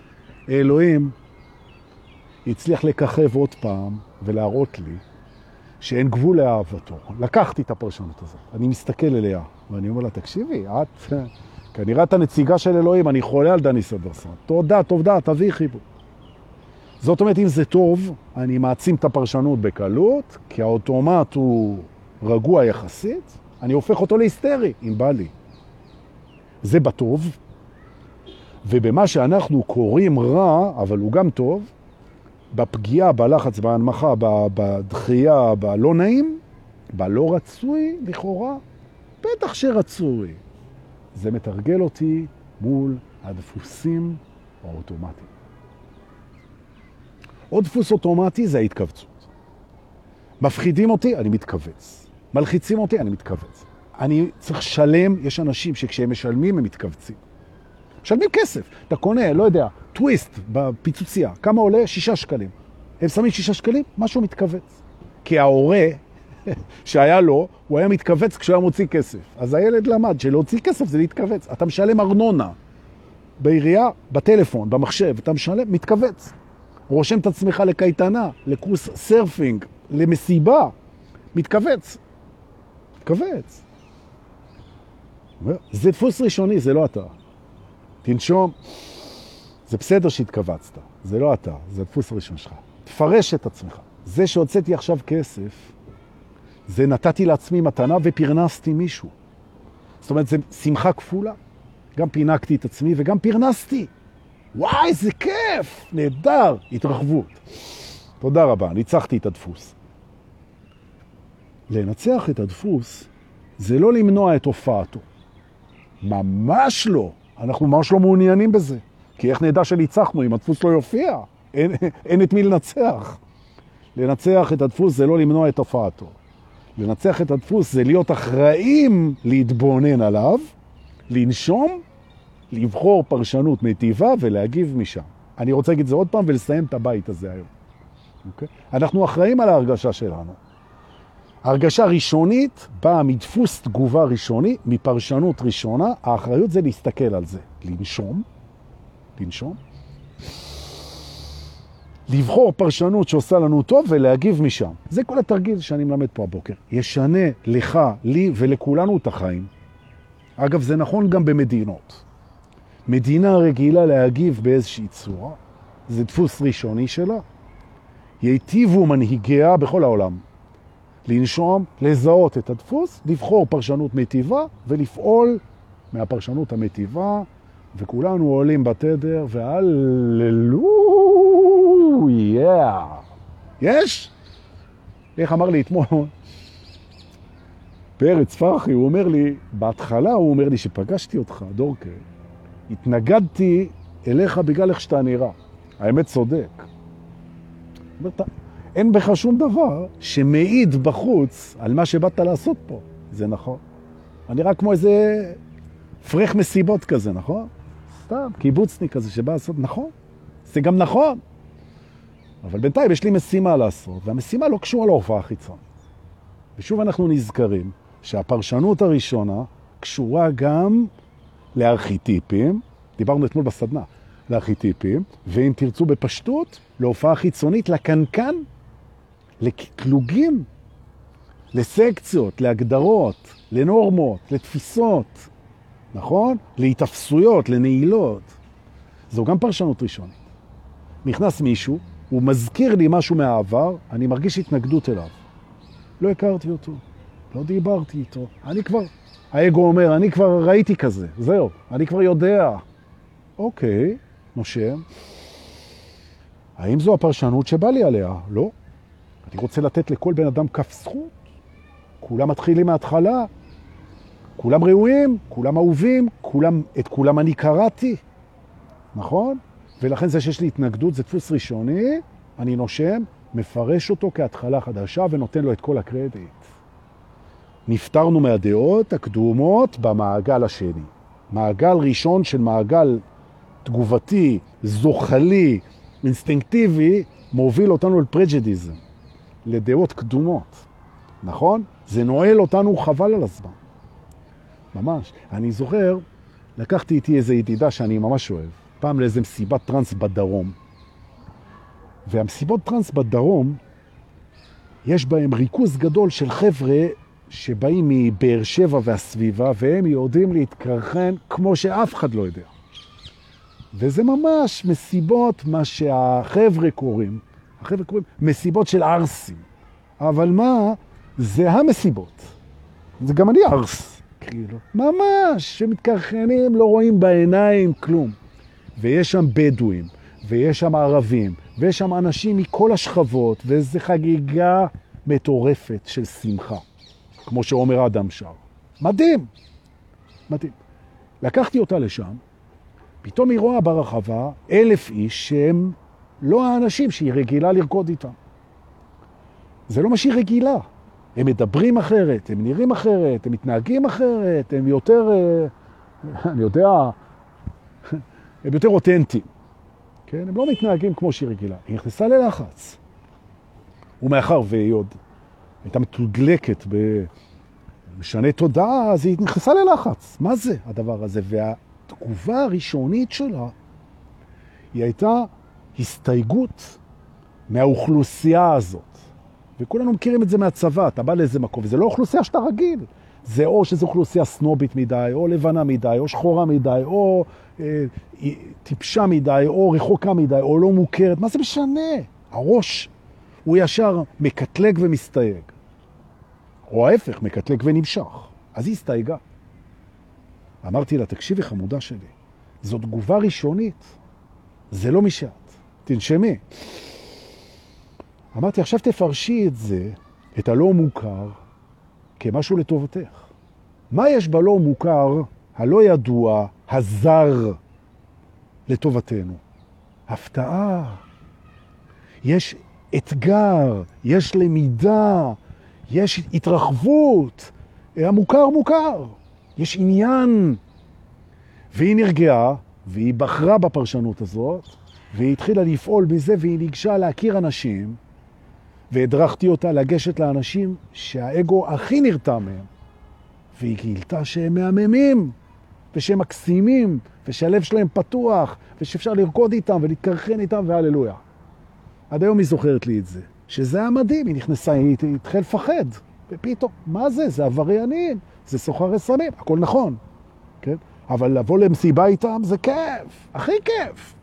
אלוהים הצליח לככב עוד פעם ולהראות לי שאין גבול לאהבתו. לקחתי את הפרשנות הזאת, אני מסתכל אליה, ואני אומר לה, תקשיבי, את [laughs] כנראה את הנציגה של אלוהים, אני חולה על דני סדרסון. תודה, תודה, תביא חיבור. זאת אומרת, אם זה טוב, אני מעצים את הפרשנות בקלות, כי האוטומט הוא רגוע יחסית, אני הופך אותו להיסטרי, אם בא לי. זה בטוב, ובמה שאנחנו קוראים רע, אבל הוא גם טוב, בפגיעה, בלחץ, בהנמכה, בדחייה, בלא נעים, בלא רצוי לכאורה, בטח שרצוי. זה מתרגל אותי מול הדפוסים האוטומטיים. עוד דפוס אוטומטי זה ההתכווצות. מפחידים אותי, אני מתכווץ. מלחיצים אותי, אני מתכווץ. אני צריך שלם, יש אנשים שכשהם משלמים הם מתכווצים. משלמים כסף. אתה קונה, לא יודע, טוויסט בפיצוצייה, כמה עולה? שישה שקלים. הם שמים שישה שקלים, משהו מתכווץ. כי ההורה שהיה לו, הוא היה מתכווץ כשהוא היה מוציא כסף. אז הילד למד שלהוציא כסף זה להתכווץ. אתה משלם ארנונה בעירייה, בטלפון, במחשב, אתה משלם, מתכווץ. רושם את עצמך לקייטנה, לקורס surfing, למסיבה, מתכווץ. מתכווץ. זה דפוס ראשוני, זה לא אתה. תנשום, זה בסדר שהתכווצת, זה לא אתה, זה הדפוס הראשון שלך. תפרש את עצמך. זה שהוצאתי עכשיו כסף, זה נתתי לעצמי מתנה ופרנסתי מישהו. זאת אומרת, זה שמחה כפולה. גם פינקתי את עצמי וגם פרנסתי. וואי, איזה כיף! נהדר! התרחבות. תודה רבה, ניצחתי את הדפוס. לנצח את הדפוס זה לא למנוע את הופעתו. ממש לא. אנחנו ממש לא מעוניינים בזה. כי איך נדע שניצחנו אם הדפוס לא יופיע? אין, [laughs] אין את מי לנצח. לנצח את הדפוס זה לא למנוע את הופעתו. לנצח את הדפוס זה להיות אחראים להתבונן עליו, לנשום, לבחור פרשנות מטיבה ולהגיב משם. אני רוצה להגיד זה עוד פעם ולסיים את הבית הזה היום. Okay? אוקיי? אנחנו אחראים על ההרגשה שלנו. הרגשה ראשונית באה מדפוס תגובה ראשוני, מפרשנות ראשונה. האחריות זה להסתכל על זה, לנשום, לנשום, לבחור פרשנות שעושה לנו טוב ולהגיב משם. זה כל התרגיל שאני מלמד פה הבוקר. ישנה לך, לי ולכולנו את החיים. אגב, זה נכון גם במדינות. מדינה רגילה להגיב באיזושהי צורה, זה דפוס ראשוני שלה. ייטיבו מנהיגיה בכל העולם. לנשום, לזהות את הדפוס, לבחור פרשנות מטיבה ולפעול מהפרשנות המטיבה, וכולנו עולים בתדר, והללויה. יש? איך אמר לי אתמול? פרץ פרחי, הוא אומר לי, בהתחלה הוא אומר לי שפגשתי אותך, דורקה, התנגדתי אליך בגלל איך שאתה נראה. האמת צודק. אין בך שום דבר שמעיד בחוץ על מה שבאת לעשות פה. זה נכון. אני רק כמו איזה פרח מסיבות כזה, נכון? סתם, קיבוצניק כזה שבא לעשות, נכון. זה גם נכון. אבל בינתיים יש לי משימה לעשות, והמשימה לא קשורה להופעה החיצונית. ושוב אנחנו נזכרים שהפרשנות הראשונה קשורה גם לארכיטיפים, דיברנו אתמול בסדנה, לארכיטיפים, ואם תרצו בפשטות, להופעה חיצונית, לקנקן, לקטלוגים, לסקציות, להגדרות, לנורמות, לתפיסות, נכון? להתאפסויות, לנעילות. זו גם פרשנות ראשונית. נכנס מישהו, הוא מזכיר לי משהו מהעבר, אני מרגיש התנגדות אליו. לא הכרתי אותו, לא דיברתי איתו. אני כבר, האגו אומר, אני כבר ראיתי כזה, זהו, אני כבר יודע. אוקיי, נושם. האם זו הפרשנות שבא לי עליה? לא. אני רוצה לתת לכל בן אדם כף זכות. כולם מתחילים מההתחלה, כולם ראויים, כולם אהובים, כולם, את כולם אני קראתי, נכון? ולכן זה שיש לי התנגדות זה דפוס ראשוני, אני נושם, מפרש אותו כהתחלה חדשה ונותן לו את כל הקרדיט. נפטרנו מהדעות הקדומות במעגל השני. מעגל ראשון של מעגל תגובתי, זוחלי, אינסטינקטיבי, מוביל אותנו לפרג'דיזם, לדעות קדומות, נכון? זה נועל אותנו חבל על הזמן. ממש. אני זוכר, לקחתי איתי איזו ידידה שאני ממש אוהב, פעם לאיזו מסיבת טרנס בדרום. והמסיבות טרנס בדרום, יש בהם ריכוז גדול של חבר'ה שבאים מבאר שבע והסביבה, והם יודעים להתקרחן כמו שאף אחד לא יודע. וזה ממש מסיבות, מה שהחבר'ה קוראים, החבר'ה קוראים מסיבות של ארסים. אבל מה? זה המסיבות. זה גם אני ארס, כאילו. ממש, שמתקרחנים, לא רואים בעיניים כלום. ויש שם בדואים, ויש שם ערבים, ויש שם אנשים מכל השכבות, וזו חגיגה מטורפת של שמחה, כמו שעומר אדם שר. מדהים, מדהים. לקחתי אותה לשם, פתאום היא רואה ברחבה אלף איש שהם לא האנשים שהיא רגילה לרקוד איתם. זה לא מה שהיא רגילה. הם מדברים אחרת, הם נראים אחרת, הם מתנהגים אחרת, הם יותר, אה, [laughs] אני יודע, הם יותר אותנטיים. כן? הם לא מתנהגים כמו שהיא רגילה. היא נכנסה ללחץ. ומאחר והיא עוד הייתה מתודלקת במשנה תודעה, אז היא נכנסה ללחץ. מה זה הדבר הזה? והתגובה הראשונית שלה היא הייתה הסתייגות מהאוכלוסייה הזאת. וכולנו מכירים את זה מהצבא, אתה בא לאיזה מקום, וזה לא אוכלוסייה שאתה רגיל. זה או שזו אוכלוסייה סנובית מדי, או לבנה מדי, או שחורה מדי, או אה, טיפשה מדי, או רחוקה מדי, או לא מוכרת. מה זה משנה? הראש הוא ישר מקטלג ומסתייג. או ההפך, מקטלג ונמשך. אז היא הסתייגה. אמרתי לה, תקשיבי חמודה שלי, זו תגובה ראשונית, זה לא מי שאת. תנשמי. אמרתי, עכשיו תפרשי את זה, את הלא מוכר, כמשהו לטובתך. מה יש בלא מוכר, הלא ידוע, הזר, לטובתנו? הפתעה. יש אתגר, יש למידה, יש התרחבות. המוכר מוכר, יש עניין. והיא נרגעה, והיא בחרה בפרשנות הזאת, והיא התחילה לפעול בזה, והיא ניגשה להכיר אנשים, והדרכתי אותה לגשת לאנשים שהאגו הכי נרתע מהם. והיא גילתה שהם מהממים, ושהם מקסימים, ושהלב שלהם פתוח, ושאפשר לרקוד איתם ולהתקרחן איתם, והללויה. עד היום היא זוכרת לי את זה, שזה היה מדהים, היא נכנסה, היא התחילה לפחד, ופתאום, מה זה? זה עבריינים, זה סוחרי סמים, הכל נכון, כן? אבל לבוא למסיבה איתם זה כיף, הכי כיף.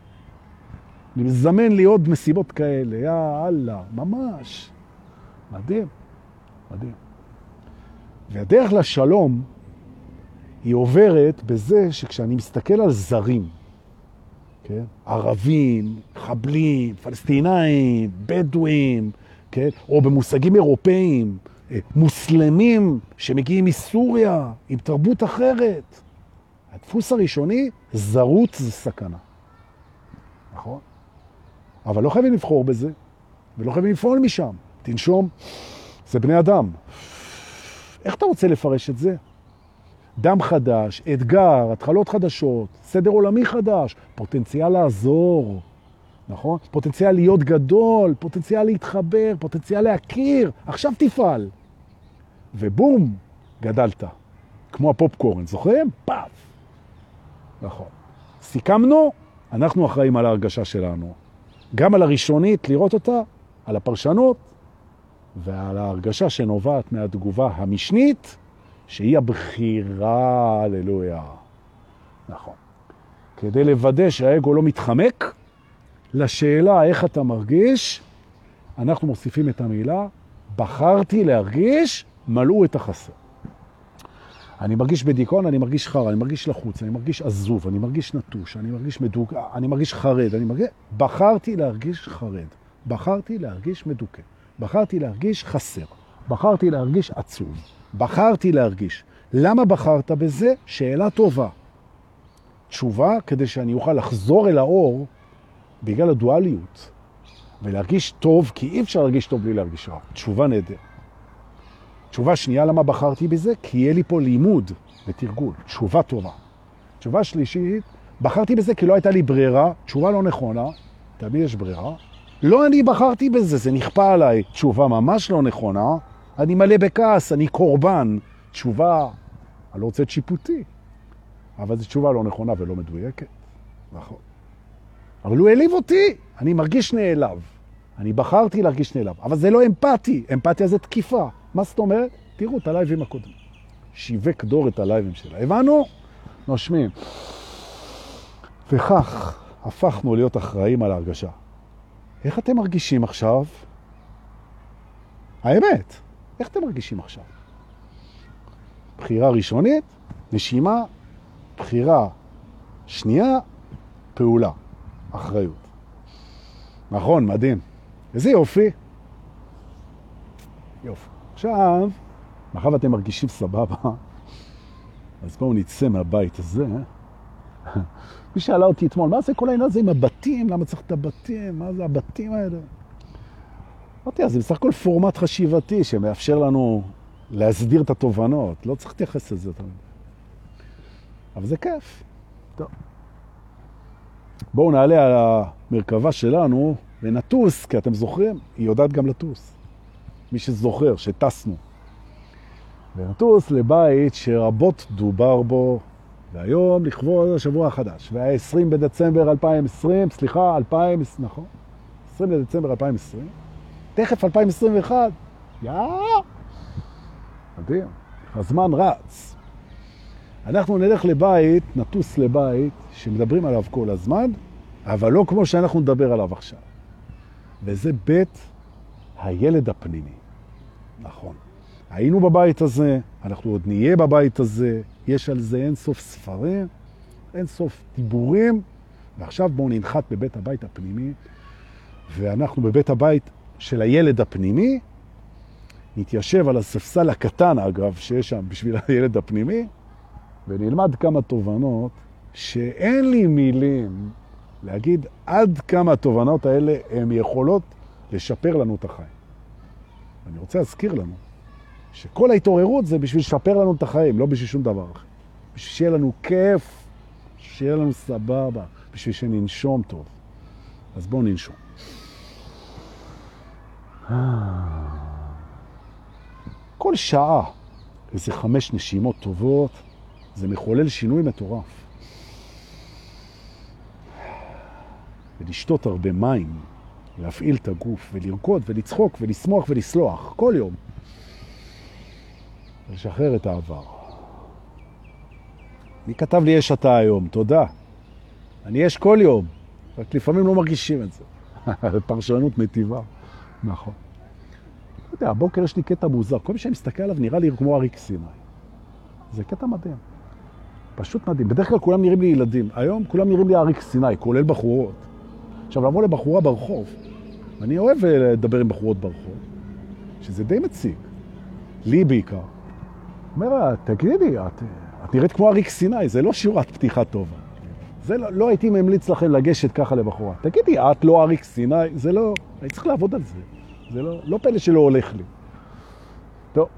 אני מזמן לי עוד מסיבות כאלה, יא אללה, ממש. מדהים, מדהים. והדרך לשלום היא עוברת בזה שכשאני מסתכל על זרים, כן? ערבים, חבלים, פלסטינאים, בדואים, כן? או במושגים אירופאיים, אה, מוסלמים שמגיעים מסוריה עם תרבות אחרת. הדפוס הראשוני, זרות זה סכנה. נכון? אבל לא חייבים לבחור בזה, ולא חייבים לפעול משם. תנשום, זה בני אדם. איך אתה רוצה לפרש את זה? דם חדש, אתגר, התחלות חדשות, סדר עולמי חדש, פוטנציאל לעזור, נכון? פוטנציאל להיות גדול, פוטנציאל להתחבר, פוטנציאל להכיר, עכשיו תפעל. ובום, גדלת. כמו הפופקורן, זוכרים? פאף. נכון. סיכמנו, אנחנו אחראים על ההרגשה שלנו. גם על הראשונית, לראות אותה, על הפרשנות, ועל ההרגשה שנובעת מהתגובה המשנית, שהיא הבחירה, הללויה. נכון. כדי לוודא שהאגו לא מתחמק, לשאלה איך אתה מרגיש, אנחנו מוסיפים את המילה, בחרתי להרגיש, מלאו את החסר. אני מרגיש בדיכאון, אני מרגיש חר, אני מרגיש לחוץ, אני מרגיש עזוב, אני מרגיש נטוש, אני מרגיש מדוכא, אני מרגיש חרד, אני מרגיש... בחרתי להרגיש חרד, בחרתי להרגיש מדוכא, בחרתי להרגיש חסר, בחרתי להרגיש עצוב, בחרתי להרגיש. למה בחרת בזה? שאלה טובה. תשובה כדי שאני אוכל לחזור אל האור בגלל הדואליות ולהרגיש טוב, כי אי אפשר להרגיש טוב בלי להרגיש רע. תשובה נהדרת. תשובה שנייה, למה בחרתי בזה? כי יהיה לי פה לימוד ותרגול. תשובה טובה. תשובה שלישית, בחרתי בזה כי לא הייתה לי ברירה. תשובה לא נכונה, תמיד יש ברירה. לא אני בחרתי בזה, זה נכפה עליי. תשובה ממש לא נכונה, אני מלא בכעס, אני קורבן. תשובה, אני לא רוצה את שיפוטי, אבל זו תשובה לא נכונה ולא מדויקת. נכון. אבל הוא העליב אותי, אני מרגיש נעלב. אני בחרתי להרגיש נעלב, אבל זה לא אמפתי, אמפתיה זה תקיפה. מה זאת אומרת? תראו את הלייבים הקודמים. שיווק דור את הלייבים שלה. הבנו? נושמים. וכך הפכנו להיות אחראים על ההרגשה. איך אתם מרגישים עכשיו? האמת, איך אתם מרגישים עכשיו? בחירה ראשונית, נשימה, בחירה שנייה, פעולה, אחריות. נכון, מדהים. איזה יופי. יופי. עכשיו, מאחר ואתם מרגישים סבבה, אז בואו נצא מהבית הזה. [laughs] מי שאלה אותי אתמול, מה זה כל העניין הזה עם הבתים? למה צריך את הבתים? מה זה הבתים האלה? אמרתי, אז זה בסך הכל פורמט חשיבתי שמאפשר לנו להסדיר את התובנות. לא צריך להתייחס לזה תמיד. אבל זה כיף. טוב. בואו נעלה על המרכבה שלנו ונטוס, כי אתם זוכרים, היא יודעת גם לטוס. מי שזוכר, שטסנו. ונטוס לבית שרבות דובר בו, והיום לכבוד השבוע החדש. והיה 20 בדצמבר 2020, סליחה, 2000, נכון? 20 בדצמבר 2020. תכף 2021. יאה! מדהים. הזמן רץ. אנחנו נלך לבית, נטוס לבית, שמדברים עליו כל הזמן, אבל לא כמו שאנחנו נדבר עליו עכשיו. וזה בית הילד הפנימי. נכון. היינו בבית הזה, אנחנו עוד נהיה בבית הזה, יש על זה אין סוף ספרים, אין סוף דיבורים, ועכשיו בואו ננחת בבית הבית הפנימי, ואנחנו בבית הבית של הילד הפנימי, נתיישב על הספסל הקטן, אגב, שיש שם בשביל [laughs] הילד הפנימי, ונלמד כמה תובנות שאין לי מילים להגיד עד כמה התובנות האלה הן יכולות לשפר לנו את החיים. אני רוצה להזכיר לנו שכל ההתעוררות זה בשביל לשפר לנו את החיים, לא בשביל שום דבר אחר. בשביל שיהיה לנו כיף, שיהיה לנו סבבה, בשביל שננשום טוב. אז בואו ננשום. כל שעה, איזה חמש נשימות טובות, זה מחולל שינוי מטורף. ולשתות הרבה מים, להפעיל את הגוף ולרקוד ולצחוק ולשמוח ולסלוח כל יום. ולשחרר את העבר. מי כתב לי יש אתה היום? תודה. אני יש כל יום, רק לפעמים לא מרגישים את [laughs] זה. פרשנות מטיבה. נכון. לא יודע, הבוקר יש לי קטע מוזר. כל מי שאני מסתכל עליו נראה לי כמו אריק סיני. זה קטע מדהים. פשוט מדהים. בדרך כלל כולם נראים לי ילדים. היום כולם נראים לי אריק סיני, כולל בחורות. עכשיו, לבוא לבחורה ברחוב, אני אוהב אה, לדבר עם בחורות ברחוב, שזה די מציג. לי בעיקר. אומר לה, תגידי, את, את נראית כמו אריק סיני, זה לא שיעורת פתיחה טובה. זה לא, לא הייתי ממליץ לכם לגשת ככה לבחורה. תגידי, את לא אריק סיני? זה לא, אני צריך לעבוד על זה. זה לא, לא פלא שלא הולך לי. טוב.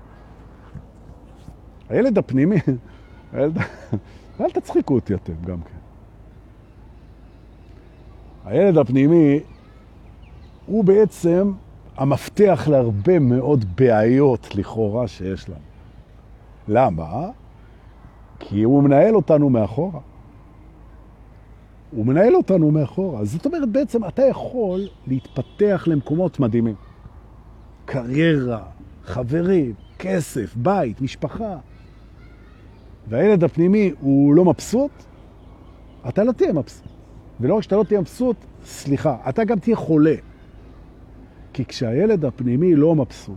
הילד הפנימי, [laughs] הילד... [laughs] אל תצחיקו אותי אתם גם כן. הילד הפנימי הוא בעצם המפתח להרבה מאוד בעיות לכאורה שיש לנו. למה? כי הוא מנהל אותנו מאחורה. הוא מנהל אותנו מאחורה. זאת אומרת, בעצם אתה יכול להתפתח למקומות מדהימים. קריירה, חברים, כסף, בית, משפחה. והילד הפנימי הוא לא מבסוט, אתה לא תהיה מבסוט. ולא רק שאתה לא תהיה מבסוט, סליחה, אתה גם תהיה חולה. כי כשהילד הפנימי לא מבסוט,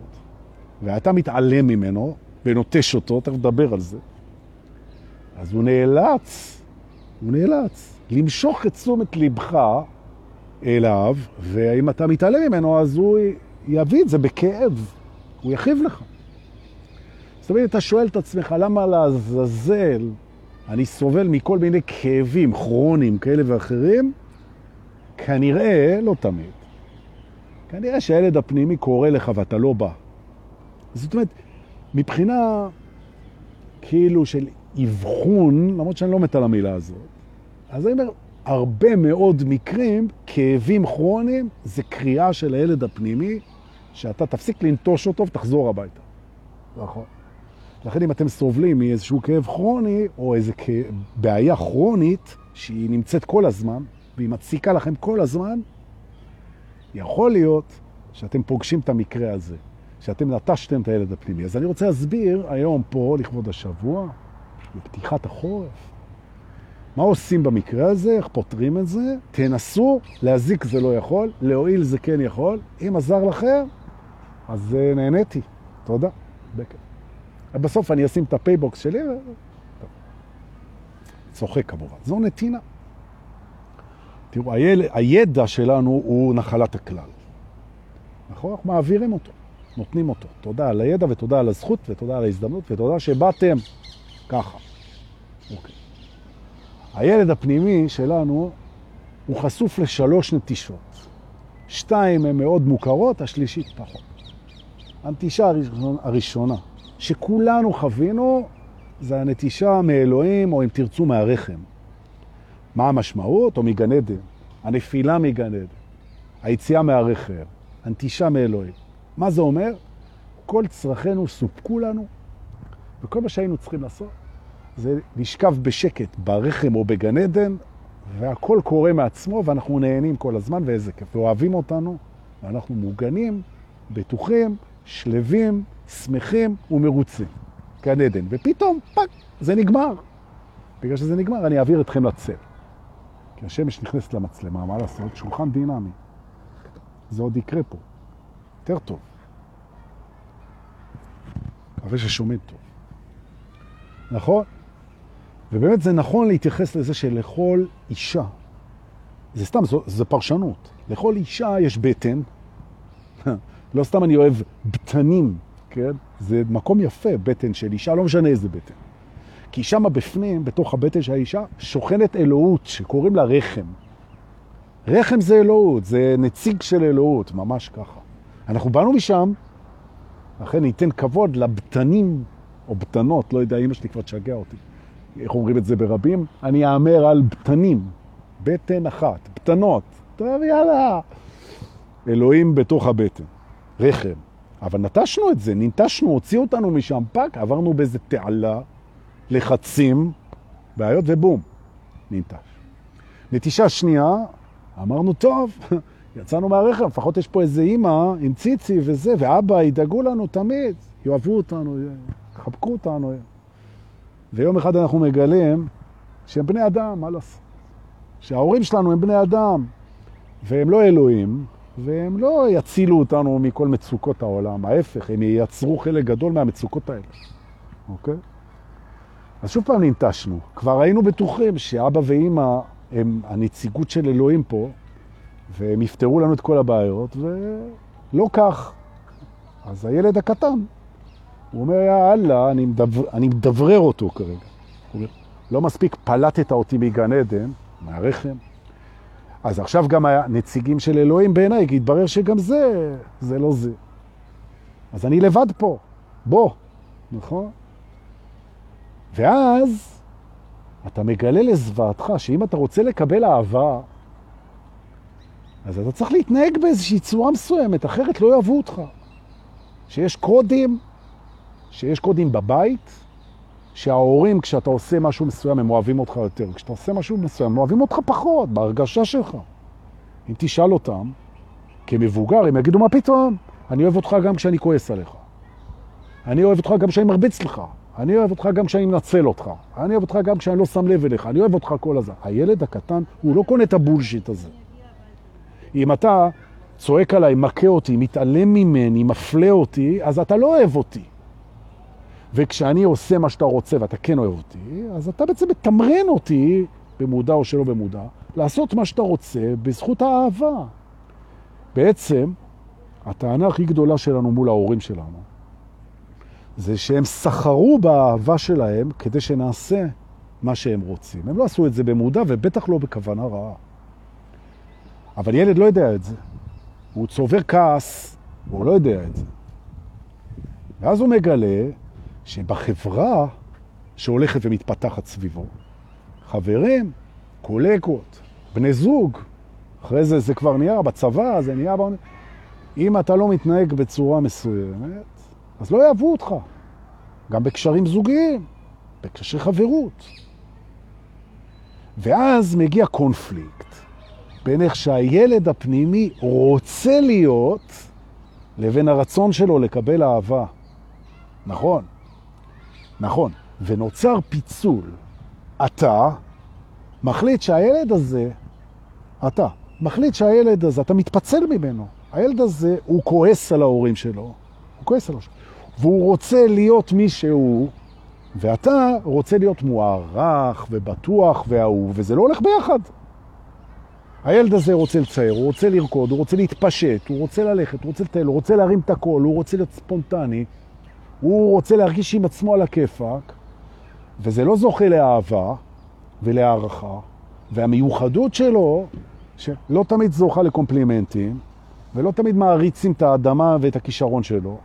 ואתה מתעלם ממנו ונוטש אותו, תכף נדבר על זה, אז הוא נאלץ, הוא נאלץ למשוך את תשומת לבך אליו, ואם אתה מתעלם ממנו, אז הוא יביא את זה בכאב, הוא יכאיב לך. זאת אומרת, אתה שואל את עצמך, למה לעזאזל אני סובל מכל מיני כאבים כרוניים כאלה ואחרים? כנראה, לא תמיד, כנראה שהילד הפנימי קורא לך ואתה לא בא. זאת אומרת, מבחינה כאילו של אבחון, למרות שאני לא מת על המילה הזאת, אז אני אומר, הרבה מאוד מקרים, כאבים כרוניים, זה קריאה של הילד הפנימי, שאתה תפסיק לנטוש אותו ותחזור הביתה. נכון. לכן אם אתם סובלים מאיזשהו כאב כרוני, או איזו בעיה כרונית, שהיא נמצאת כל הזמן, והיא מציקה לכם כל הזמן, יכול להיות שאתם פוגשים את המקרה הזה, שאתם נטשתם את הילד הפנימי. אז אני רוצה להסביר היום פה, לכבוד השבוע, בפתיחת החורף, מה עושים במקרה הזה, איך פותרים את זה, תנסו, להזיק זה לא יכול, להועיל זה כן יכול, אם עזר לכם, אז אה, נהניתי, תודה. בכיף. בסוף אני אשים את ה PayBox שלי, ו... צוחק כמובן. זו נתינה. תראו, היל... הידע שלנו הוא נחלת הכלל. נכון? אנחנו מעבירים אותו, נותנים אותו. תודה על הידע ותודה על הזכות ותודה על ההזדמנות ותודה שבאתם ככה. אוקיי. הילד הפנימי שלנו הוא חשוף לשלוש נטישות. שתיים הן מאוד מוכרות, השלישית פחות. הנטישה הראשונה, שכולנו חווינו, זה הנטישה מאלוהים, או אם תרצו מהרחם. מה המשמעות? או מגן עדן. הנפילה מגן עדן. היציאה מהרחם. הנטישה מאלוהים. מה זה אומר? כל צרכינו סופקו לנו, וכל מה שהיינו צריכים לעשות זה לשכב בשקט ברחם או בגן עדן, והכל קורה מעצמו, ואנחנו נהנים כל הזמן, ואיזה כיף. ואוהבים אותנו, ואנחנו מוגנים, בטוחים, שלווים, שמחים ומרוצים. גן עדן. ופתאום, fuck, זה נגמר. בגלל שזה נגמר, אני אעביר אתכם לצל. כי השמש נכנסת למצלמה, מה לעשות? שולחן דינמי. זה עוד יקרה פה. יותר טוב. מקווה ששומעים טוב. נכון? ובאמת זה נכון להתייחס לזה שלכל אישה, זה סתם, זו, זה פרשנות, לכל אישה יש בטן, [laughs] לא סתם אני אוהב בטנים, כן? זה מקום יפה, בטן של אישה, לא משנה איזה בטן. כי שמה בפנים, בתוך הבטן של האישה, שוכנת אלוהות שקוראים לה רחם. רחם זה אלוהות, זה נציג של אלוהות, ממש ככה. אנחנו באנו משם, לכן ניתן כבוד לבטנים, או בטנות, לא יודע, אמא שלי כבר תשגע אותי. איך אומרים את זה ברבים? אני אהמר על בטנים, בטן אחת, בטנות. טוב, יאללה. אלוהים בתוך הבטן, רחם. אבל נטשנו את זה, ננטשנו, הוציאו אותנו משם, fuck, עברנו באיזה תעלה, לחצים, בעיות ובום, ננטש. נטישה שנייה, אמרנו, טוב, [laughs] יצאנו מהרכב, לפחות יש פה איזה אימא עם ציצי וזה, ואבא ידאגו לנו תמיד, יאהבו אותנו, יחבקו אותנו. ויום אחד אנחנו מגלים שהם בני אדם, מה לעשות? שההורים שלנו הם בני אדם, והם לא אלוהים, והם לא יצילו אותנו מכל מצוקות העולם, ההפך, הם ייצרו חלק גדול מהמצוקות האלה, אוקיי? אז שוב פעם ננטשנו. כבר היינו בטוחים שאבא ואימא הם הנציגות של אלוהים פה, והם יפתרו לנו את כל הבעיות, ולא כך. אז הילד הקטן, הוא אומר, יא אללה, אני, מדבר, אני מדברר אותו כרגע. הוא אומר, לא מספיק פלטת אותי מגן עדן, מהרחם, אז עכשיו גם הנציגים של אלוהים בעיניי, כי התברר שגם זה, זה לא זה. אז אני לבד פה, בוא, נכון? ואז אתה מגלה לזוועתך שאם אתה רוצה לקבל אהבה, אז אתה צריך להתנהג באיזושהי צורה מסוימת, אחרת לא יאהבו אותך. שיש קודים, שיש קודים בבית, שההורים, כשאתה עושה משהו מסוים, הם אוהבים אותך יותר. כשאתה עושה משהו מסוים, הם אוהבים אותך פחות, בהרגשה שלך. אם תשאל אותם, כמבוגר, הם יגידו, מה פתאום? אני אוהב אותך גם כשאני כועס עליך. אני אוהב אותך גם כשאני מרביץ לך. אני אוהב אותך גם כשאני מנצל אותך. אני אוהב אותך גם כשאני לא שם לב אליך. אני אוהב אותך כל הזמן. הילד הקטן, הוא לא קונה את הבולשיט הזה. אם אתה צועק עליי, מכה אותי, מתעלם ממני, מפלה אותי, אז אתה לא אוהב אותי. וכשאני עושה מה שאתה רוצה ואתה כן אוהב אותי, אז אתה בעצם מתמרן אותי, במודע או שלא במודע, לעשות מה שאתה רוצה בזכות האהבה. בעצם, הטענה הכי גדולה שלנו מול ההורים שלנו, זה שהם סחרו באהבה שלהם כדי שנעשה מה שהם רוצים. הם לא עשו את זה במודע ובטח לא בכוונה רעה. אבל ילד לא יודע את זה. הוא צובר כעס, והוא לא יודע את זה. ואז הוא מגלה שבחברה שהולכת ומתפתחת סביבו, חברים, קולקות, בני זוג, אחרי זה זה כבר נהיה בצבא, זה נהיה... אם אתה לא מתנהג בצורה מסוימת, אז לא יאהבו אותך. גם בקשרים זוגיים, בקשרי חברות. ואז מגיע קונפליקט בין איך שהילד הפנימי רוצה להיות לבין הרצון שלו לקבל אהבה. נכון, נכון. ונוצר פיצול. אתה מחליט שהילד הזה, אתה, מחליט שהילד הזה, אתה מתפצל ממנו. הילד הזה, הוא כועס על ההורים שלו. הוא כועס על ההורים שלו. והוא רוצה להיות מי שהוא, ואתה רוצה להיות מוערך ובטוח ואהוב, וזה לא הולך ביחד. הילד הזה רוצה לצייר, הוא רוצה לרקוד, הוא רוצה להתפשט, הוא רוצה ללכת, הוא רוצה לטייל, הוא רוצה להרים את הכל, הוא רוצה להיות ספונטני, הוא רוצה להרגיש עם עצמו על הכיפק, וזה לא זוכה לאהבה ולהערכה, והמיוחדות שלו, שלא תמיד זוכה לקומפלימנטים, ולא תמיד מעריצים את האדמה ואת הכישרון שלו,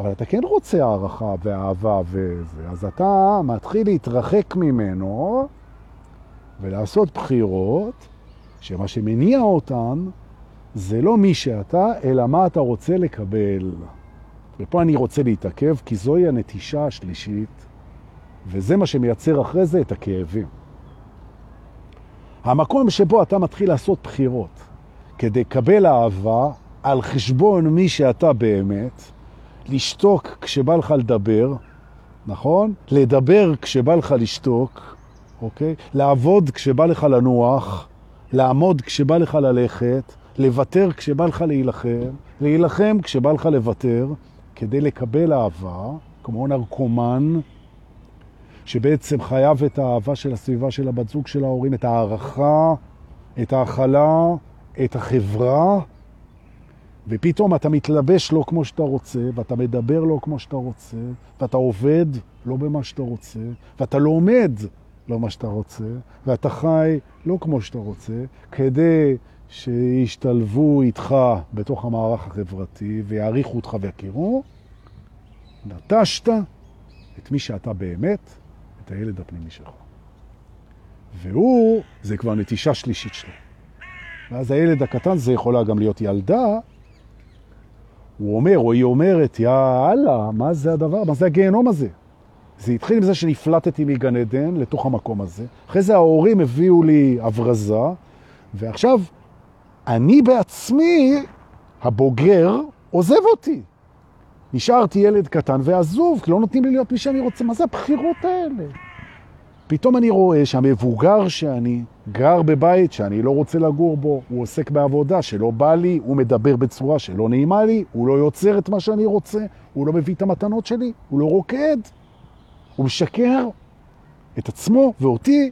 אבל אתה כן רוצה הערכה ואהבה וזה, אז אתה מתחיל להתרחק ממנו ולעשות בחירות, שמה שמניע אותן זה לא מי שאתה, אלא מה אתה רוצה לקבל. ופה אני רוצה להתעכב, כי זוהי הנטישה השלישית, וזה מה שמייצר אחרי זה את הכאבים. המקום שבו אתה מתחיל לעשות בחירות כדי לקבל אהבה על חשבון מי שאתה באמת, לשתוק כשבא לך לדבר, נכון? לדבר כשבא לך לשתוק, אוקיי? לעבוד כשבא לך לנוח, לעמוד כשבא לך ללכת, לוותר כשבא לך להילחם, להילחם כשבא לך לוותר, כדי לקבל אהבה, כמו נרקומן, שבעצם חייב את האהבה של הסביבה של הבת זוג של ההורים, את הערכה, את האכלה, את החברה, ופתאום אתה מתלבש לא כמו שאתה רוצה, ואתה מדבר לא כמו שאתה רוצה, ואתה עובד לא במה שאתה רוצה, ואתה לומד לא מה שאתה רוצה, ואתה חי לא כמו שאתה רוצה, כדי שישתלבו איתך בתוך המערך החברתי ויעריכו אותך ויכירו, נטשת את מי שאתה באמת, את הילד הפנימי שלך. והוא, זה כבר נטישה שלישית שלו. ואז הילד הקטן זה יכולה גם להיות ילדה, הוא אומר, או היא אומרת, יא אללה, מה זה הדבר? מה זה הגיהנום הזה? זה התחיל עם זה שנפלטתי מגן עדן לתוך המקום הזה. אחרי זה ההורים הביאו לי אברזה, ועכשיו אני בעצמי, הבוגר, עוזב אותי. נשארתי ילד קטן ועזוב, כי לא נותנים לי להיות מי שאני רוצה. מה זה הבחירות האלה? פתאום אני רואה שהמבוגר שאני גר בבית שאני לא רוצה לגור בו, הוא עוסק בעבודה שלא בא לי, הוא מדבר בצורה שלא נעימה לי, הוא לא יוצר את מה שאני רוצה, הוא לא מביא את המתנות שלי, הוא לא רוקד, הוא משקר את עצמו ואותי,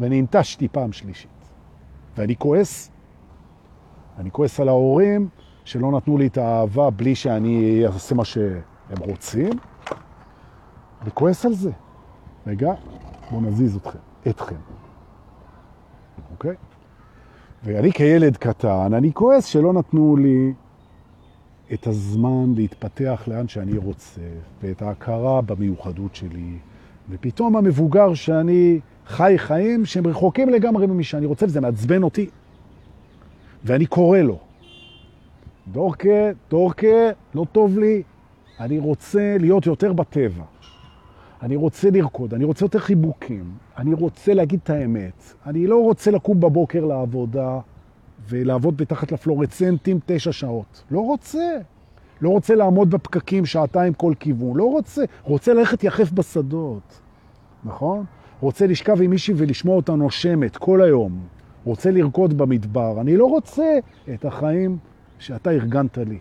ואני הנטשתי פעם שלישית. ואני כועס, אני כועס על ההורים שלא נתנו לי את האהבה בלי שאני אעשה מה שהם רוצים, אני כועס על זה. רגע, בואו נזיז אתכם, אתכם. אוקיי? ואני כילד קטן, אני כועס שלא נתנו לי את הזמן להתפתח לאן שאני רוצה, ואת ההכרה במיוחדות שלי, ופתאום המבוגר שאני חי חיים שהם רחוקים לגמרי ממי שאני רוצה, וזה מעצבן אותי. ואני קורא לו, דורקה, דורקה, לא טוב לי, אני רוצה להיות יותר בטבע. אני רוצה לרקוד, אני רוצה יותר חיבוקים, אני רוצה להגיד את האמת. אני לא רוצה לקום בבוקר לעבודה ולעבוד בתחת לפלורצנטים תשע שעות. לא רוצה. לא רוצה לעמוד בפקקים שעתיים כל כיוון. לא רוצה. רוצה ללכת יחף בשדות, נכון? רוצה לשכב עם מישהי ולשמוע אותה נושמת כל היום. רוצה לרקוד במדבר. אני לא רוצה את החיים שאתה ארגנת לי.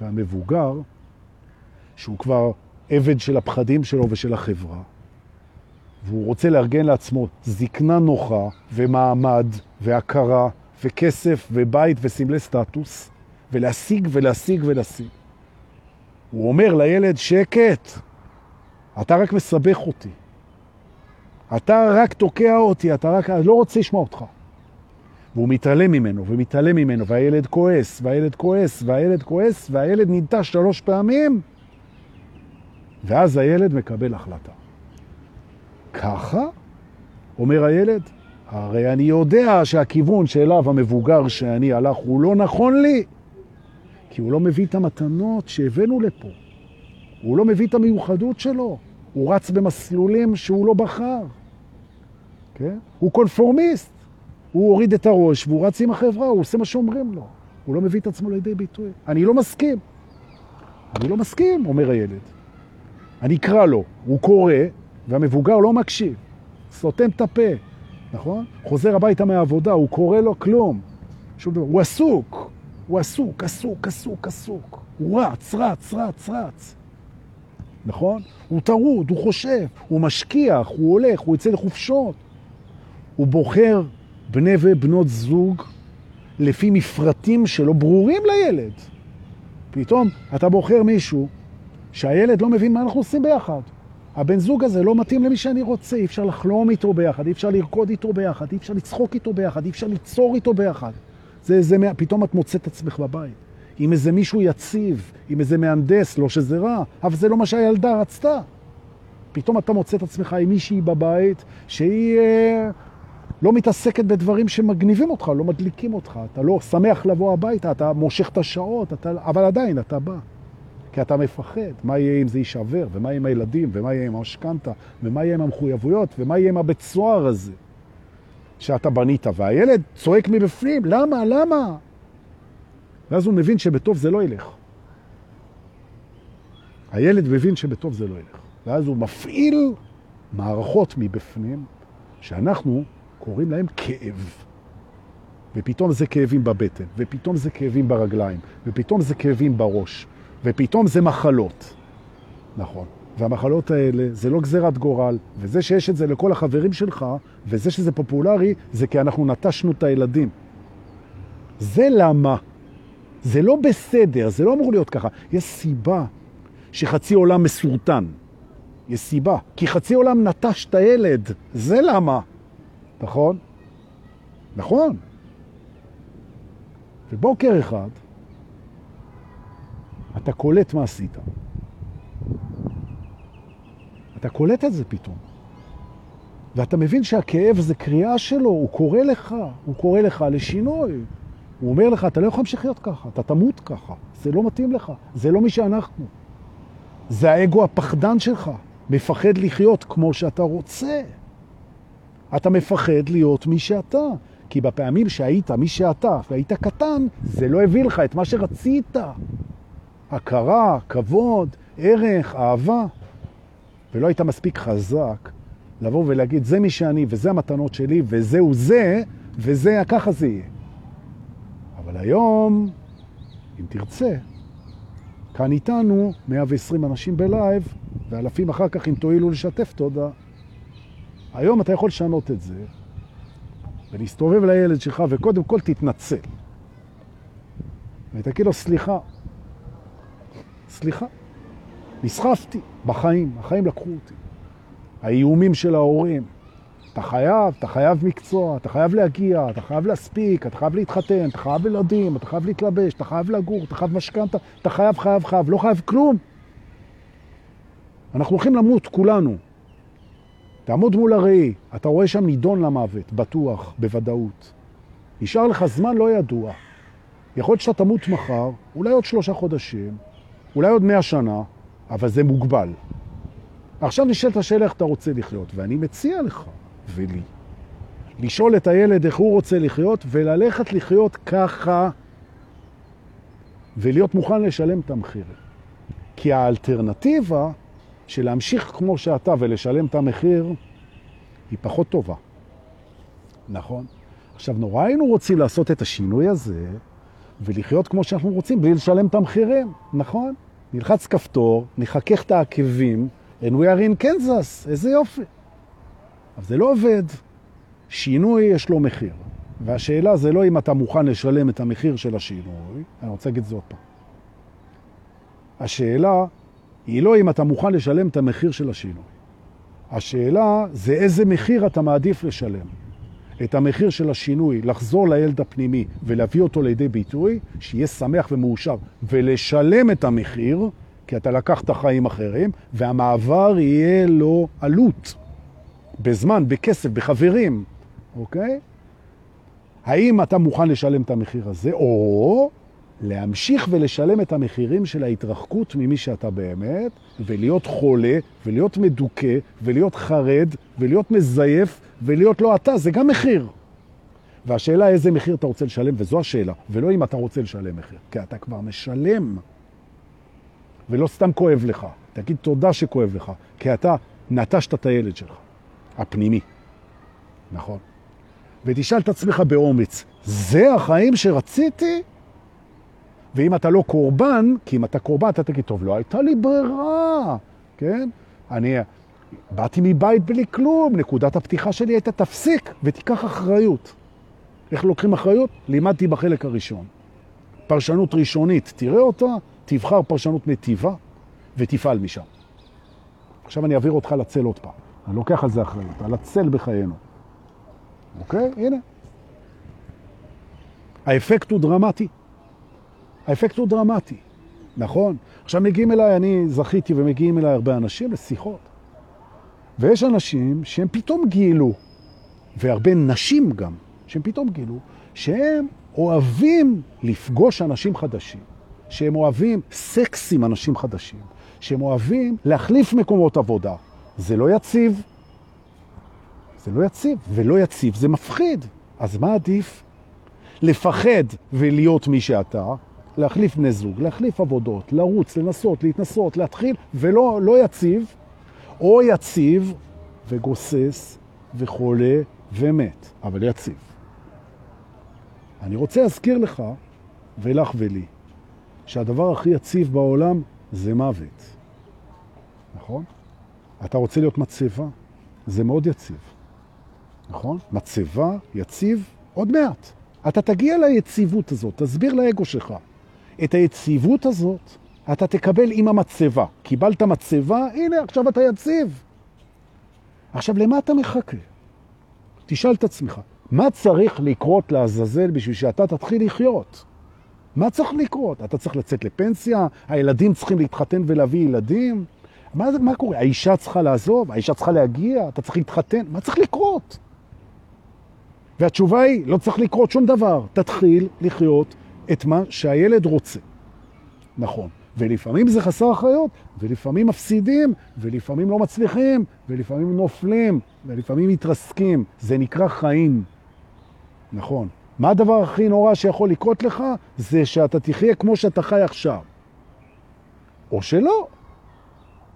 והמבוגר, שהוא כבר עבד של הפחדים שלו ושל החברה, והוא רוצה לארגן לעצמו זקנה נוחה ומעמד והכרה וכסף ובית וסמלי סטטוס, ולהשיג ולהשיג ולהשיג. הוא אומר לילד, שקט, אתה רק מסבך אותי. אתה רק תוקע אותי, אתה רק... אני לא רוצה לשמוע אותך. והוא מתעלם ממנו, ומתעלם ממנו, והילד כועס, והילד כועס, והילד כועס, והילד ננטש שלוש פעמים, ואז הילד מקבל החלטה. ככה? אומר הילד, הרי אני יודע שהכיוון שאליו המבוגר שאני הלך הוא לא נכון לי, כי הוא לא מביא את המתנות שהבאנו לפה. הוא לא מביא את המיוחדות שלו. הוא רץ במסלולים שהוא לא בחר. כן? הוא קונפורמיסט. הוא הוריד את הראש והוא רץ עם החברה, הוא עושה מה שאומרים לו. הוא לא מביא את עצמו לידי ביטוי. אני לא מסכים. אני לא מסכים, אומר הילד. אני אקרא לו, הוא קורא, והמבוגר לא מקשיב. סותם את הפה, נכון? חוזר הביתה מהעבודה, הוא קורא לו כלום. שום דבר. הוא עסוק, הוא עסוק, עסוק, עסוק, עסוק. הוא רץ, רץ, רץ, רץ. נכון? הוא טרוד, הוא חושב, הוא משקיח, הוא הולך, הוא יצא לחופשות. הוא בוחר בני ובנות זוג לפי מפרטים שלא ברורים לילד. פתאום אתה בוחר מישהו שהילד לא מבין מה אנחנו עושים ביחד. הבן זוג הזה לא מתאים למי שאני רוצה, אי אפשר לחלום איתו ביחד, אי אפשר לרקוד איתו ביחד, אי אפשר לצחוק איתו ביחד, אי אפשר ליצור איתו ביחד. זה, זה, פתאום את מוצאת עצמך בבית. עם איזה מישהו יציב, עם איזה מהנדס, לא שזה רע, אבל זה לא מה שהילדה רצתה. פתאום אתה מוצא את עצמך עם מישהי בבית שהיא אה, לא מתעסקת בדברים שמגניבים אותך, לא מדליקים אותך. אתה לא שמח לבוא הביתה, אתה מושך את השעות, אתה, אבל עדיין אתה בא. כי אתה מפחד, מה יהיה אם זה יישבר, ומה יהיה עם הילדים, ומה יהיה עם המשכנתה, ומה יהיה עם המחויבויות, ומה יהיה עם הבית סוהר הזה שאתה בנית, והילד צועק מבפנים, למה, למה? ואז הוא מבין שבטוב זה לא ילך. הילד מבין שבטוב זה לא ילך. ואז הוא מפעיל מערכות מבפנים, שאנחנו קוראים להם כאב. ופתאום זה כאבים בבטן, ופתאום זה כאבים ברגליים, ופתאום זה כאבים בראש, ופתאום זה מחלות. נכון. והמחלות האלה זה לא גזירת גורל, וזה שיש את זה לכל החברים שלך, וזה שזה פופולרי, זה כי אנחנו נטשנו את הילדים. זה למה. זה לא בסדר, זה לא אמור להיות ככה. יש סיבה שחצי עולם מסורטן. יש סיבה. כי חצי עולם נטש את הילד. זה למה. נכון? נכון. ובוקר אחד, אתה קולט מה עשית. אתה קולט את זה פתאום. ואתה מבין שהכאב זה קריאה שלו, הוא קורא לך, הוא קורא לך לשינוי. הוא אומר לך, אתה לא יכול להמשיך להיות ככה, אתה תמות ככה, זה לא מתאים לך, זה לא מי שאנחנו. זה האגו הפחדן שלך, מפחד לחיות כמו שאתה רוצה. אתה מפחד להיות מי שאתה, כי בפעמים שהיית מי שאתה והיית קטן, זה לא הביא לך את מה שרצית. הכרה, כבוד, ערך, אהבה. ולא היית מספיק חזק לבוא ולהגיד, זה מי שאני, וזה המתנות שלי, וזהו זה, וזה, ככה זה יהיה. אבל היום, אם תרצה, כאן איתנו 120 אנשים בלייב, ואלפים אחר כך אם תועילו לשתף תודה. היום אתה יכול לשנות את זה, ולהסתובב לילד שלך, וקודם כל תתנצל. ותגיד לו, סליחה, סליחה, נסחפתי בחיים, החיים לקחו אותי. האיומים של ההורים, אתה חייב, אתה חייב מקצוע, אתה חייב להגיע, אתה חייב להספיק, אתה חייב להתחתן, אתה חייב ילדים, אתה חייב להתלבש, אתה חייב לגור, אתה חייב משכנתה, אתה חייב, חייב, חייב, לא חייב כלום. אנחנו הולכים למות, כולנו. תעמוד מול הראי, אתה רואה שם נידון למוות, בטוח, בוודאות. נשאר לך זמן לא ידוע. יכול להיות שאתה תמות מחר, אולי עוד שלושה חודשים, אולי עוד מאה שנה, אבל זה מוגבל. עכשיו נשאלת השאלה איך אתה רוצה לחיות, ואני מציע לך ולי לשאול את הילד איך הוא רוצה לחיות וללכת לחיות ככה ולהיות מוכן לשלם את המחיר. כי האלטרנטיבה של להמשיך כמו שאתה ולשלם את המחיר היא פחות טובה. נכון? עכשיו, נורא היינו רוצים לעשות את השינוי הזה ולחיות כמו שאנחנו רוצים בלי לשלם את המחירים, נכון? נלחץ כפתור, נחכך את העקבים, and we are in Kansas, איזה יופי. אבל זה לא עובד. שינוי יש לו מחיר. והשאלה זה לא אם אתה מוכן לשלם את המחיר של השינוי, אני רוצה להגיד את זה עוד פעם. השאלה היא לא אם אתה מוכן לשלם את המחיר של השינוי. השאלה זה איזה מחיר אתה מעדיף לשלם. את המחיר של השינוי, לחזור לילד הפנימי ולהביא אותו לידי ביטוי, שיהיה שמח ומאושר, ולשלם את המחיר, כי אתה לקחת חיים אחרים, והמעבר יהיה לו עלות, בזמן, בכסף, בחברים, אוקיי? האם אתה מוכן לשלם את המחיר הזה, או להמשיך ולשלם את המחירים של ההתרחקות ממי שאתה באמת, ולהיות חולה, ולהיות מדוכא, ולהיות חרד, ולהיות מזייף, ולהיות לא אתה, זה גם מחיר. והשאלה איזה מחיר אתה רוצה לשלם, וזו השאלה, ולא אם אתה רוצה לשלם מחיר, כי אתה כבר משלם, ולא סתם כואב לך. תגיד תודה שכואב לך, כי אתה נטשת את הילד שלך, הפנימי. נכון. ותשאל את עצמך באומץ, זה החיים שרציתי? ואם אתה לא קורבן, כי אם אתה קורבן, אתה תגיד, טוב, לא הייתה לי ברירה, כן? אני באתי מבית בלי כלום, נקודת הפתיחה שלי הייתה תפסיק ותיקח אחריות. איך לוקחים אחריות? לימדתי בחלק הראשון. פרשנות ראשונית, תראה אותה, תבחר פרשנות מטיבה ותפעל משם. עכשיו אני אעביר אותך לצל עוד פעם. אני לוקח על זה אחריות, על הצל בחיינו. אוקיי? הנה. האפקט הוא דרמטי. האפקט הוא דרמטי, נכון? עכשיו מגיעים אליי, אני זכיתי ומגיעים אליי הרבה אנשים לשיחות. ויש אנשים שהם פתאום גילו, והרבה נשים גם, שהם פתאום גילו, שהם אוהבים לפגוש אנשים חדשים, שהם אוהבים סקס עם אנשים חדשים, שהם אוהבים להחליף מקומות עבודה. זה לא יציב. זה לא יציב, ולא יציב זה מפחיד. אז מה עדיף? לפחד ולהיות מי שאתה, להחליף בני זוג, להחליף עבודות, לרוץ, לנסות, להתנסות, להתחיל, ולא לא יציב, או יציב וגוסס וחולה ומת, אבל יציב. אני רוצה להזכיר לך, ולך ולי, שהדבר הכי יציב בעולם זה מוות. נכון? אתה רוצה להיות מצבה? זה מאוד יציב. נכון? מצבה, יציב, עוד מעט. אתה תגיע ליציבות הזאת, תסביר לאגו שלך. את היציבות הזאת אתה תקבל עם המצבה. קיבלת מצבה, הנה, עכשיו אתה יציב. עכשיו, למה אתה מחכה? תשאל את עצמך, מה צריך לקרות לעזאזל בשביל שאתה תתחיל לחיות? מה צריך לקרות? אתה צריך לצאת לפנסיה? הילדים צריכים להתחתן ולהביא ילדים? מה, מה קורה? האישה צריכה לעזוב? האישה צריכה להגיע? אתה צריך להתחתן? מה צריך לקרות? והתשובה היא, לא צריך לקרות שום דבר. תתחיל לחיות את מה שהילד רוצה. נכון. ולפעמים זה חסר אחריות, ולפעמים מפסידים, ולפעמים לא מצליחים, ולפעמים נופלים, ולפעמים מתרסקים. זה נקרא חיים. נכון. מה הדבר הכי נורא שיכול לקרות לך? זה שאתה תחיה כמו שאתה חי עכשיו. או שלא.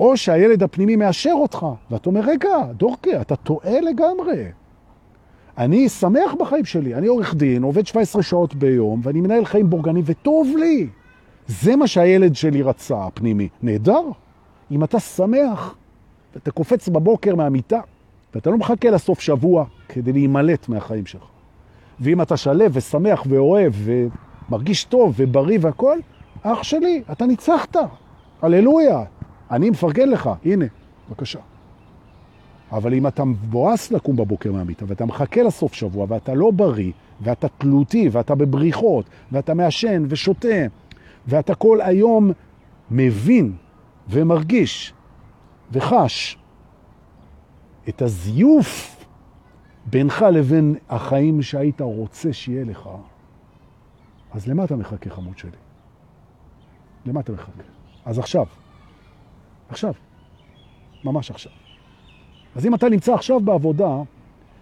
או שהילד הפנימי מאשר אותך, ואתה אומר, רגע, דורקי, אתה טועה לגמרי. אני שמח בחיים שלי, אני עורך דין, עובד 17 שעות ביום, ואני מנהל חיים בורגנים, וטוב לי. זה מה שהילד שלי רצה, הפנימי. נהדר. אם אתה שמח, ואתה קופץ בבוקר מהמיטה, ואתה לא מחכה לסוף שבוע כדי להימלט מהחיים שלך. ואם אתה שלב ושמח ואוהב ומרגיש טוב ובריא והכל, אח שלי, אתה ניצחת. הללויה. אני מפרגן לך. הנה, בבקשה. אבל אם אתה מבואס לקום בבוקר מהמיטה, ואתה מחכה לסוף שבוע, ואתה לא בריא, ואתה תלותי, ואתה בבריחות, ואתה מעשן ושותה, ואתה כל היום מבין ומרגיש וחש את הזיוף בינך לבין החיים שהיית רוצה שיהיה לך, אז למה אתה מחכה, חמוד שלי? למה אתה מחכה? אז עכשיו, עכשיו, ממש עכשיו. אז אם אתה נמצא עכשיו בעבודה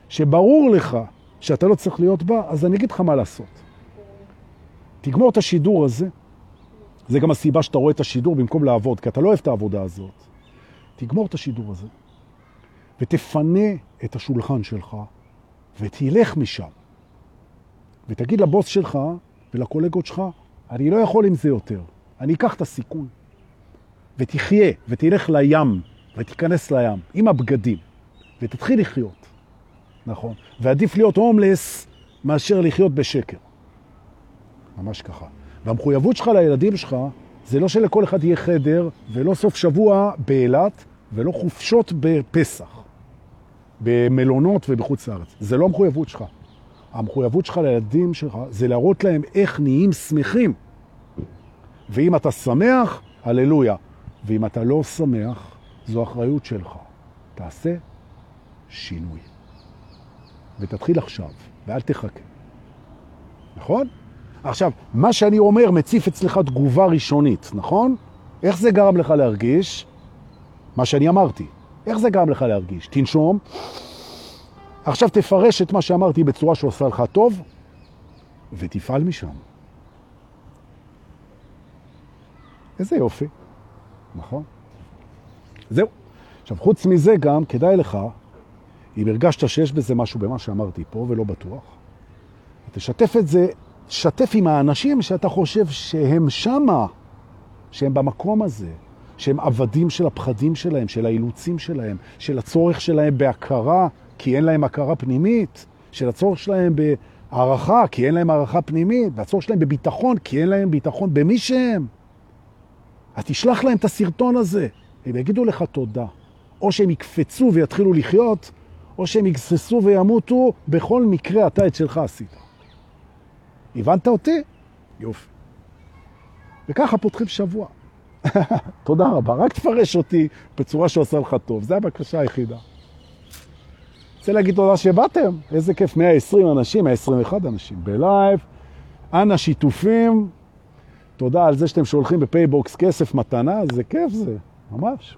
שברור לך שאתה לא צריך להיות בה, אז אני אגיד לך מה לעשות. תגמור את השידור הזה, זה גם הסיבה שאתה רואה את השידור במקום לעבוד, כי אתה לא אוהב את העבודה הזאת. תגמור את השידור הזה, ותפנה את השולחן שלך, ותלך משם. ותגיד לבוס שלך ולקולגות שלך, אני לא יכול עם זה יותר, אני אקח את הסיכון. ותחיה, ותלך לים, ותיכנס לים, עם הבגדים, ותתחיל לחיות. נכון. ועדיף להיות הומלס מאשר לחיות בשקר. ממש ככה. והמחויבות שלך לילדים שלך זה לא שלכל אחד יהיה חדר, ולא סוף שבוע באילת, ולא חופשות בפסח, במלונות ובחוץ לארץ. זה לא המחויבות שלך. המחויבות שלך לילדים שלך זה להראות להם איך נהיים שמחים. ואם אתה שמח, הללויה. ואם אתה לא שמח, זו אחריות שלך. תעשה שינוי. ותתחיל עכשיו, ואל תחכה. נכון? עכשיו, מה שאני אומר מציף אצלך תגובה ראשונית, נכון? איך זה גרם לך להרגיש? מה שאני אמרתי. איך זה גרם לך להרגיש? תנשום. עכשיו תפרש את מה שאמרתי בצורה שעושה לך טוב, ותפעל משם. איזה יופי, נכון? זהו. עכשיו, חוץ מזה גם, כדאי לך, אם הרגשת שיש בזה משהו במה שאמרתי פה, ולא בטוח, תשתף את זה, שתף עם האנשים שאתה חושב שהם שמה, שהם במקום הזה, שהם עבדים של הפחדים שלהם, של האילוצים שלהם, של הצורך שלהם בהכרה, כי אין להם הכרה פנימית, של הצורך שלהם בהערכה, כי אין להם הערכה פנימית, והצורך שלהם בביטחון, כי אין להם ביטחון במי שהם. אז תשלח להם את הסרטון הזה, הם יגידו לך תודה. או שהם יקפצו ויתחילו לחיות, או שהם יגססו וימותו, בכל מקרה אתה את שלך עשית. הבנת אותי? יופי. וככה פותחים שבוע. [laughs] תודה רבה, רק תפרש אותי בצורה שעושה לך טוב, זה הבקשה היחידה. רוצה להגיד תודה שבאתם, איזה כיף, 120 אנשים, 121 אנשים ב live, אנא שיתופים, תודה על זה שאתם שולחים ב PayBox כסף מתנה, זה כיף זה, ממש.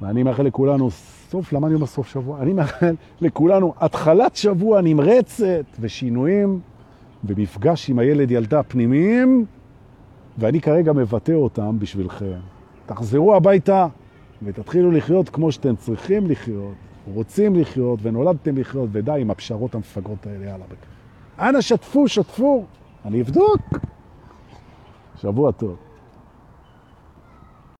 ואני מאחל לכולנו סוף, למה אני אומר סוף שבוע? אני מאחל לכולנו התחלת שבוע נמרצת ושינויים ומפגש עם הילד ילדה פנימיים, ואני כרגע מבטא אותם בשבילכם. תחזרו הביתה ותתחילו לחיות כמו שאתם צריכים לחיות, רוצים לחיות ונולדתם לחיות, ודי עם הפשרות המפגרות האלה, יאללה בכך. אנא שתפו, שתפו, אני אבדוק. שבוע טוב.